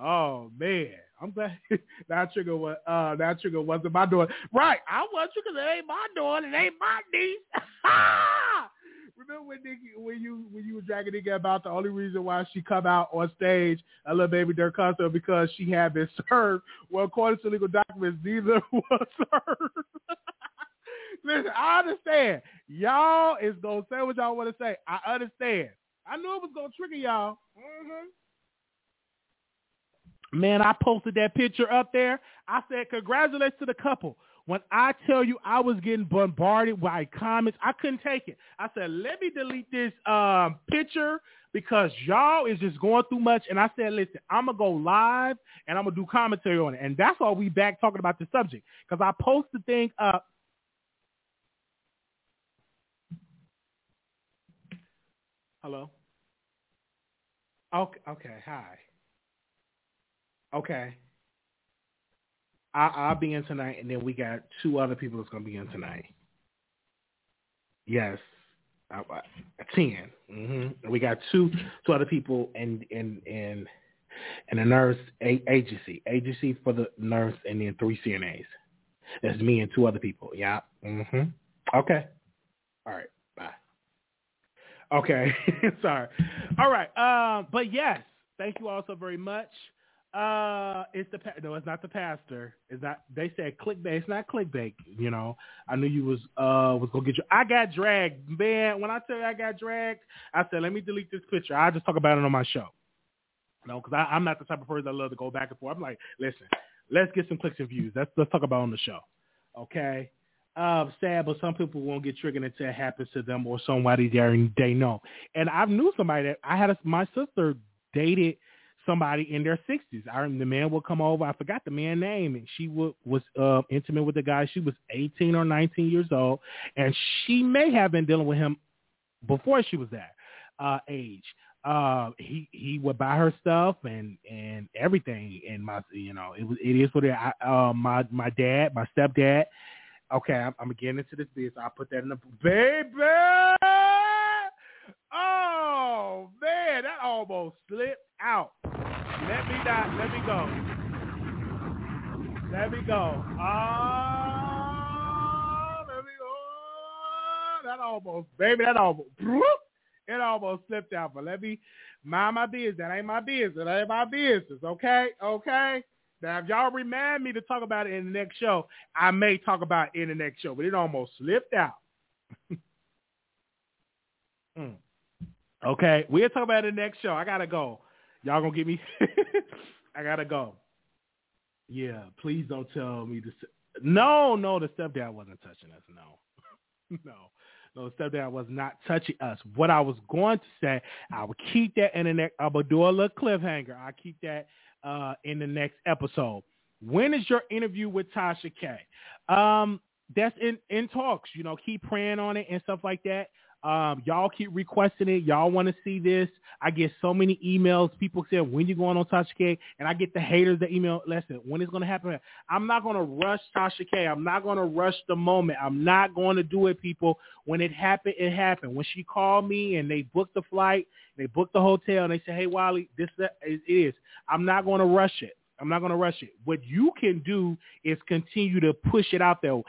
B: Oh man. I'm glad <laughs> that trigger was uh that trigger wasn't my door. Right. I was triggered. It ain't my door. It ain't my niece. <laughs> Remember when Nicki, when you when you were dragging Nicki about the only reason why she come out on stage a little baby Durk concert because she had been served. Well, according to legal documents, neither <laughs> was served. Listen, I understand. Y'all is gonna say what y'all want to say. I understand. I knew it was gonna trigger y'all. Mm-hmm. Man, I posted that picture up there. I said, congratulations to the couple. When I tell you I was getting bombarded by comments, I couldn't take it. I said, let me delete this um, picture because y'all is just going through much. And I said, listen, I'm going to go live and I'm going to do commentary on it. And that's why we back talking about the subject because I post the thing up. Hello? Okay, okay, hi. Okay. I, I'll be in tonight, and then we got two other people that's gonna be in tonight. Yes, I, I, ten. Mm-hmm. We got two two other people in in in in a nurse a, agency agency for the nurse, and then three CNAs. That's me and two other people. Yeah. Mhm. Okay. All right. Okay. <laughs> Sorry. All right. Um. But yes, thank you all so very much. Uh, it's the no, it's not the pastor. It's not. They said clickbait. It's not clickbait. You know, I knew you was uh was gonna get you. I got dragged, man. When I tell you I got dragged, I said let me delete this picture. I just talk about it on my show. No, because I'm not the type of person that love to go back and forth. I'm like, listen, let's get some clicks and views. Let's let's talk about on the show. Okay. Uh, sad, but some people won't get triggered until it happens to them or somebody there they know. And I knew somebody that I had a, my sister dated somebody in their sixties. I the man would come over. I forgot the man's name, and she would, was uh, intimate with the guy. She was eighteen or nineteen years old, and she may have been dealing with him before she was that uh, age. Uh, he he would buy her stuff and and everything, and my you know it was it is what it. I, uh, my my dad, my stepdad. Okay, I'm, I'm getting into this business. I put that in the baby. Oh man, that almost slipped out. Let me not. Let me go. Let me go. Ah, let me go. That almost, baby, that almost, it almost slipped out. But let me mind my business. That ain't my business. That ain't my business. Okay, okay. Now, if y'all remind me to talk about it in the next show, I may talk about it in the next show. But it almost slipped out. <laughs> mm. Okay, we'll talk about it in the next show. I gotta go. Y'all gonna get me? <laughs> I gotta go. Yeah, please don't tell me to. No, no, the stepdad wasn't touching us. No, <laughs> no, no, the stepdad was not touching us. What I was going to say, I will keep that in the next. I will do a little cliffhanger. I'll keep that uh, in the next episode. When is your interview with Tasha K? Um, that's in in talks. You know, keep praying on it and stuff like that. Um, y'all keep requesting it. Y'all want to see this. I get so many emails. People say, when you going on Tasha K? And I get the haters that email, listen, when it's going to happen? I'm not going to rush Tasha K. I'm not going to rush the moment. I'm not going to do it, people. When it happened, it happened. When she called me and they booked the flight, they booked the hotel, and they said, hey, Wiley, this is, it is. I'm not going to rush it. I'm not going to rush it. What you can do is continue to push it out there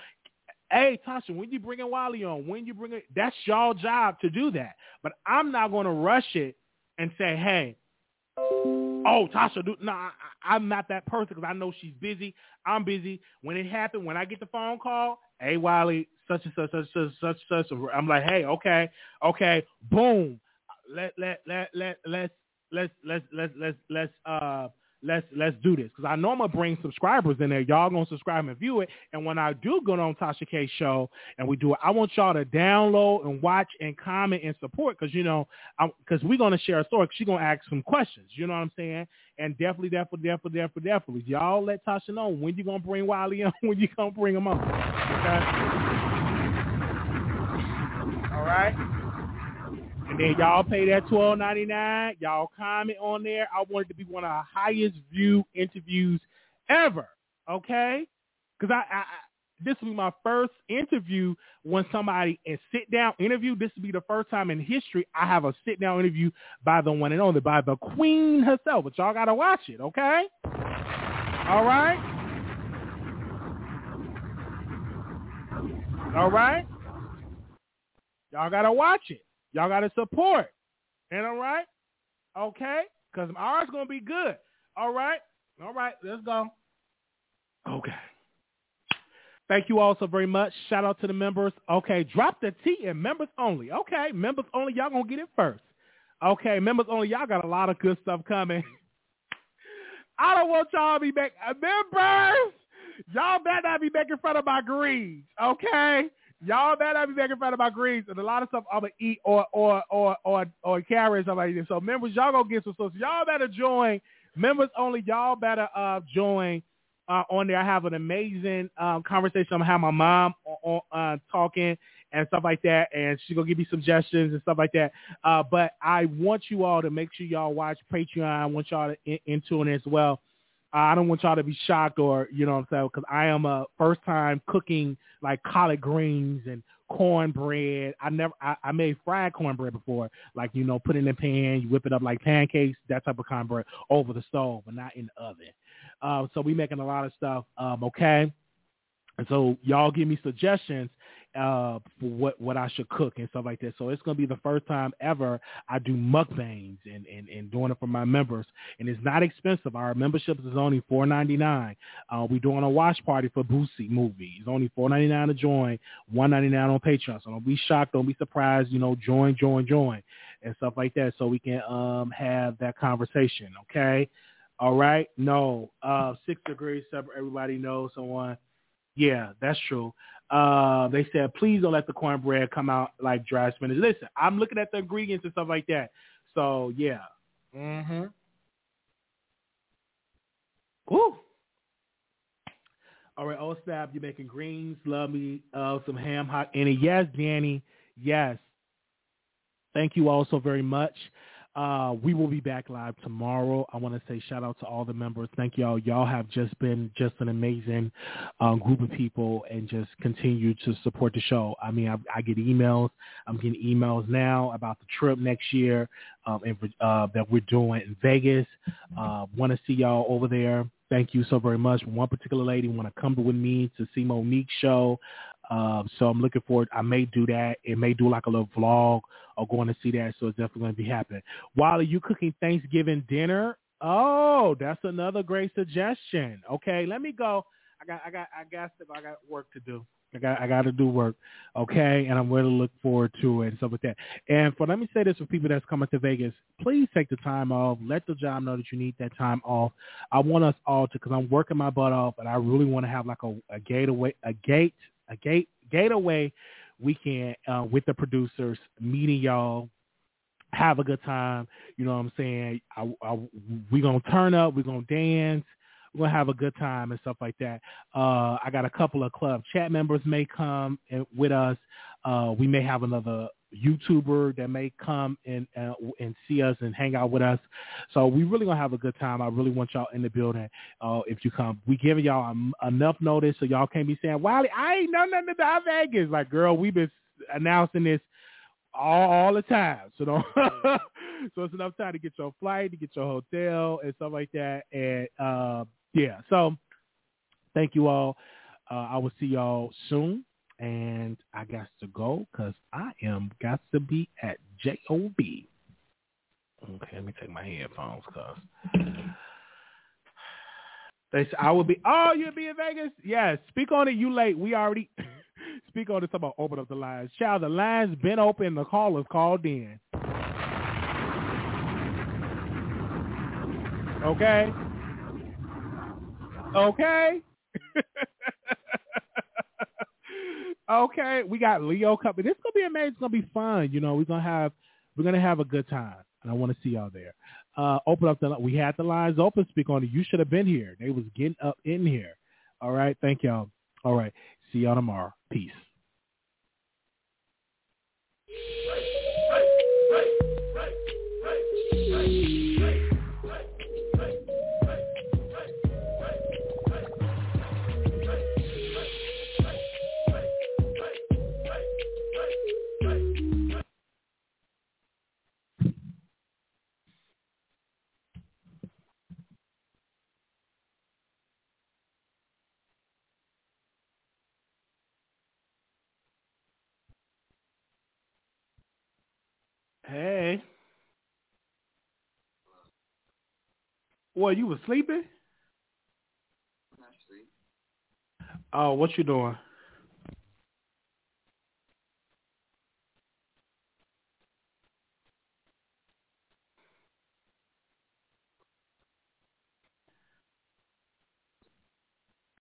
B: hey Tasha, when you bringing Wiley on, when you bring it, that's y'all job to do that. But I'm not going to rush it and say, hey, oh Tasha, no, I, I'm not that person because I know she's busy. I'm busy. When it happened, when I get the phone call, hey Wiley, such and such, such, such, such, such. I'm like, hey, okay, okay, boom. Let let let let let's let's let's let's let's let's uh let's let's do this because I know I'm gonna bring subscribers in there. Y'all gonna subscribe and view it. And when I do go on Tasha K show and we do it, I want y'all to download and watch and comment and support because you know because we're gonna share a story. She's gonna ask some questions. You know what I'm saying? And definitely, definitely, definitely, definitely, definitely, y'all let Tasha know when you gonna bring Wiley on. <laughs> When you gonna bring him on? Okay. All right. And then y'all pay that twelve ninety nine. Y'all comment on there. I want it to be one of the highest view interviews ever. Okay? Because I, I this will be my first interview when somebody and sit down interview. This will be the first time in history I have a sit down interview by the one and only by the queen herself. But y'all gotta watch it, okay? All right. All right. Y'all gotta watch it. Y'all gotta support. And all right, okay, because ours gonna be good. All right, all right, let's go. Okay. Thank you all so very much. Shout out to the members. Okay, drop the T and members only. Okay, members only. Y'all gonna get it first. Okay, members only. Y'all got a lot of good stuff coming. <laughs> I don't want y'all to be back. Uh, members, y'all better not be making fun of my greens. Okay, y'all better not be making fun of my greens and a lot of stuff I'm gonna eat or or or or or carry stuff like. So members, y'all gonna get some stuff. Y'all better join. Members only. Y'all better uh join uh, on there. I have an amazing um, conversation. I'm gonna have my mom on, on uh, talking and stuff like that, and she's gonna give me suggestions and stuff like that. Uh, but I want you all to make sure y'all watch Patreon. I want y'all to in, into it as well. I don't want y'all to be shocked or you know what I'm saying because I am a first time cooking like collard greens and cornbread. I never I, I made fried cornbread before, like you know, put it in the pan, you whip it up like pancakes, that type of cornbread over the stove, but not in the oven. Uh, so we making a lot of stuff. Um, okay. And so y'all give me suggestions uh, for what, what I should cook and stuff like that. So it's going to be the first time ever I do mukbangs and, and, and doing it for my members. And it's not expensive. Our membership is only four ninety nine. Uh, we're doing a watch party for Boosie movie. It's only four ninety nine to join, one ninety nine on Patreon. So don't be shocked, don't be surprised. You know, join, join, join, and stuff like that. So we can um, have that conversation. Okay. All right. No. Uh, six degrees separate. Everybody knows someone. Yeah, that's true. Uh, they said, please don't let the cornbread come out like dry spinach. Listen, I'm looking at the ingredients and stuff like that. So yeah. Mm-hmm. Woo. All right, oh snap, you're making greens. Love me. Uh, some ham hot any. Yes, Danny. Yes. Thank you all so very much. Uh, we will be back live tomorrow. I want to say shout out to all the members. Thank y'all. Y'all have just been just an amazing um, group of people and just continue to support the show. I mean, I, I get emails. I'm getting emails now about the trip next year um, in, uh, that we're doing in Vegas. Uh, want to see y'all over there. Thank you so very much. One particular lady want to come with me to see Mo'Nique's show. Uh, so I'm looking forward. I may do that. It may do like a little vlog or going to see that. So it's definitely going to be happening. While you cooking Thanksgiving dinner? Oh, that's another great suggestion. Okay, let me go. I got, I got, I got, I got work to do. I got, I got to do work. Okay, and I'm really look forward to it and stuff like that. And for let me say this for people that's coming to Vegas, please take the time off. Let the job know that you need that time off. I want us all to, because I'm working my butt off, and I really want to have like a, a gateway, a gate, a gate, gateway weekend uh, with the producers, meeting y'all, have a good time. You know what I'm saying? I, I, we gonna turn up. We're gonna dance. We're gonna have a good time and stuff like that. Uh, I got a couple of club chat members may come and, with us. Uh, we may have another YouTuber that may come and uh, and see us and hang out with us. So we really gonna have a good time. I really want y'all in the building. Uh, if you come, we giving y'all um, enough notice so y'all can't be saying, "Wiley, I ain't know nothing about Vegas." Like, girl, we've been announcing this all, all the time. So don't. <laughs> so it's enough time to get your flight, to get your hotel, and stuff like that. And uh, yeah, so thank you all. Uh, I will see y'all soon and I got to go because I am got to be at JOB. Okay, let me take my headphones because they said I will be. Oh, you'll be in Vegas? Yes. Speak on it. You late? We already <coughs> speak on it. About open up the lines. Child, the lines been open. The callers called in. Okay. Okay. <laughs> Okay, we got Leo coming. This is gonna be amazing. It's gonna be fun. You know, we're gonna have we're gonna have a good time, and I want to see y'all there. Uh, open up the we had the lines open. Speak on it. You should have been here. They was getting up in here. All right, thank y'all. All right, see y'all tomorrow. Peace. Hey. What, you was sleeping? Oh, what you doing?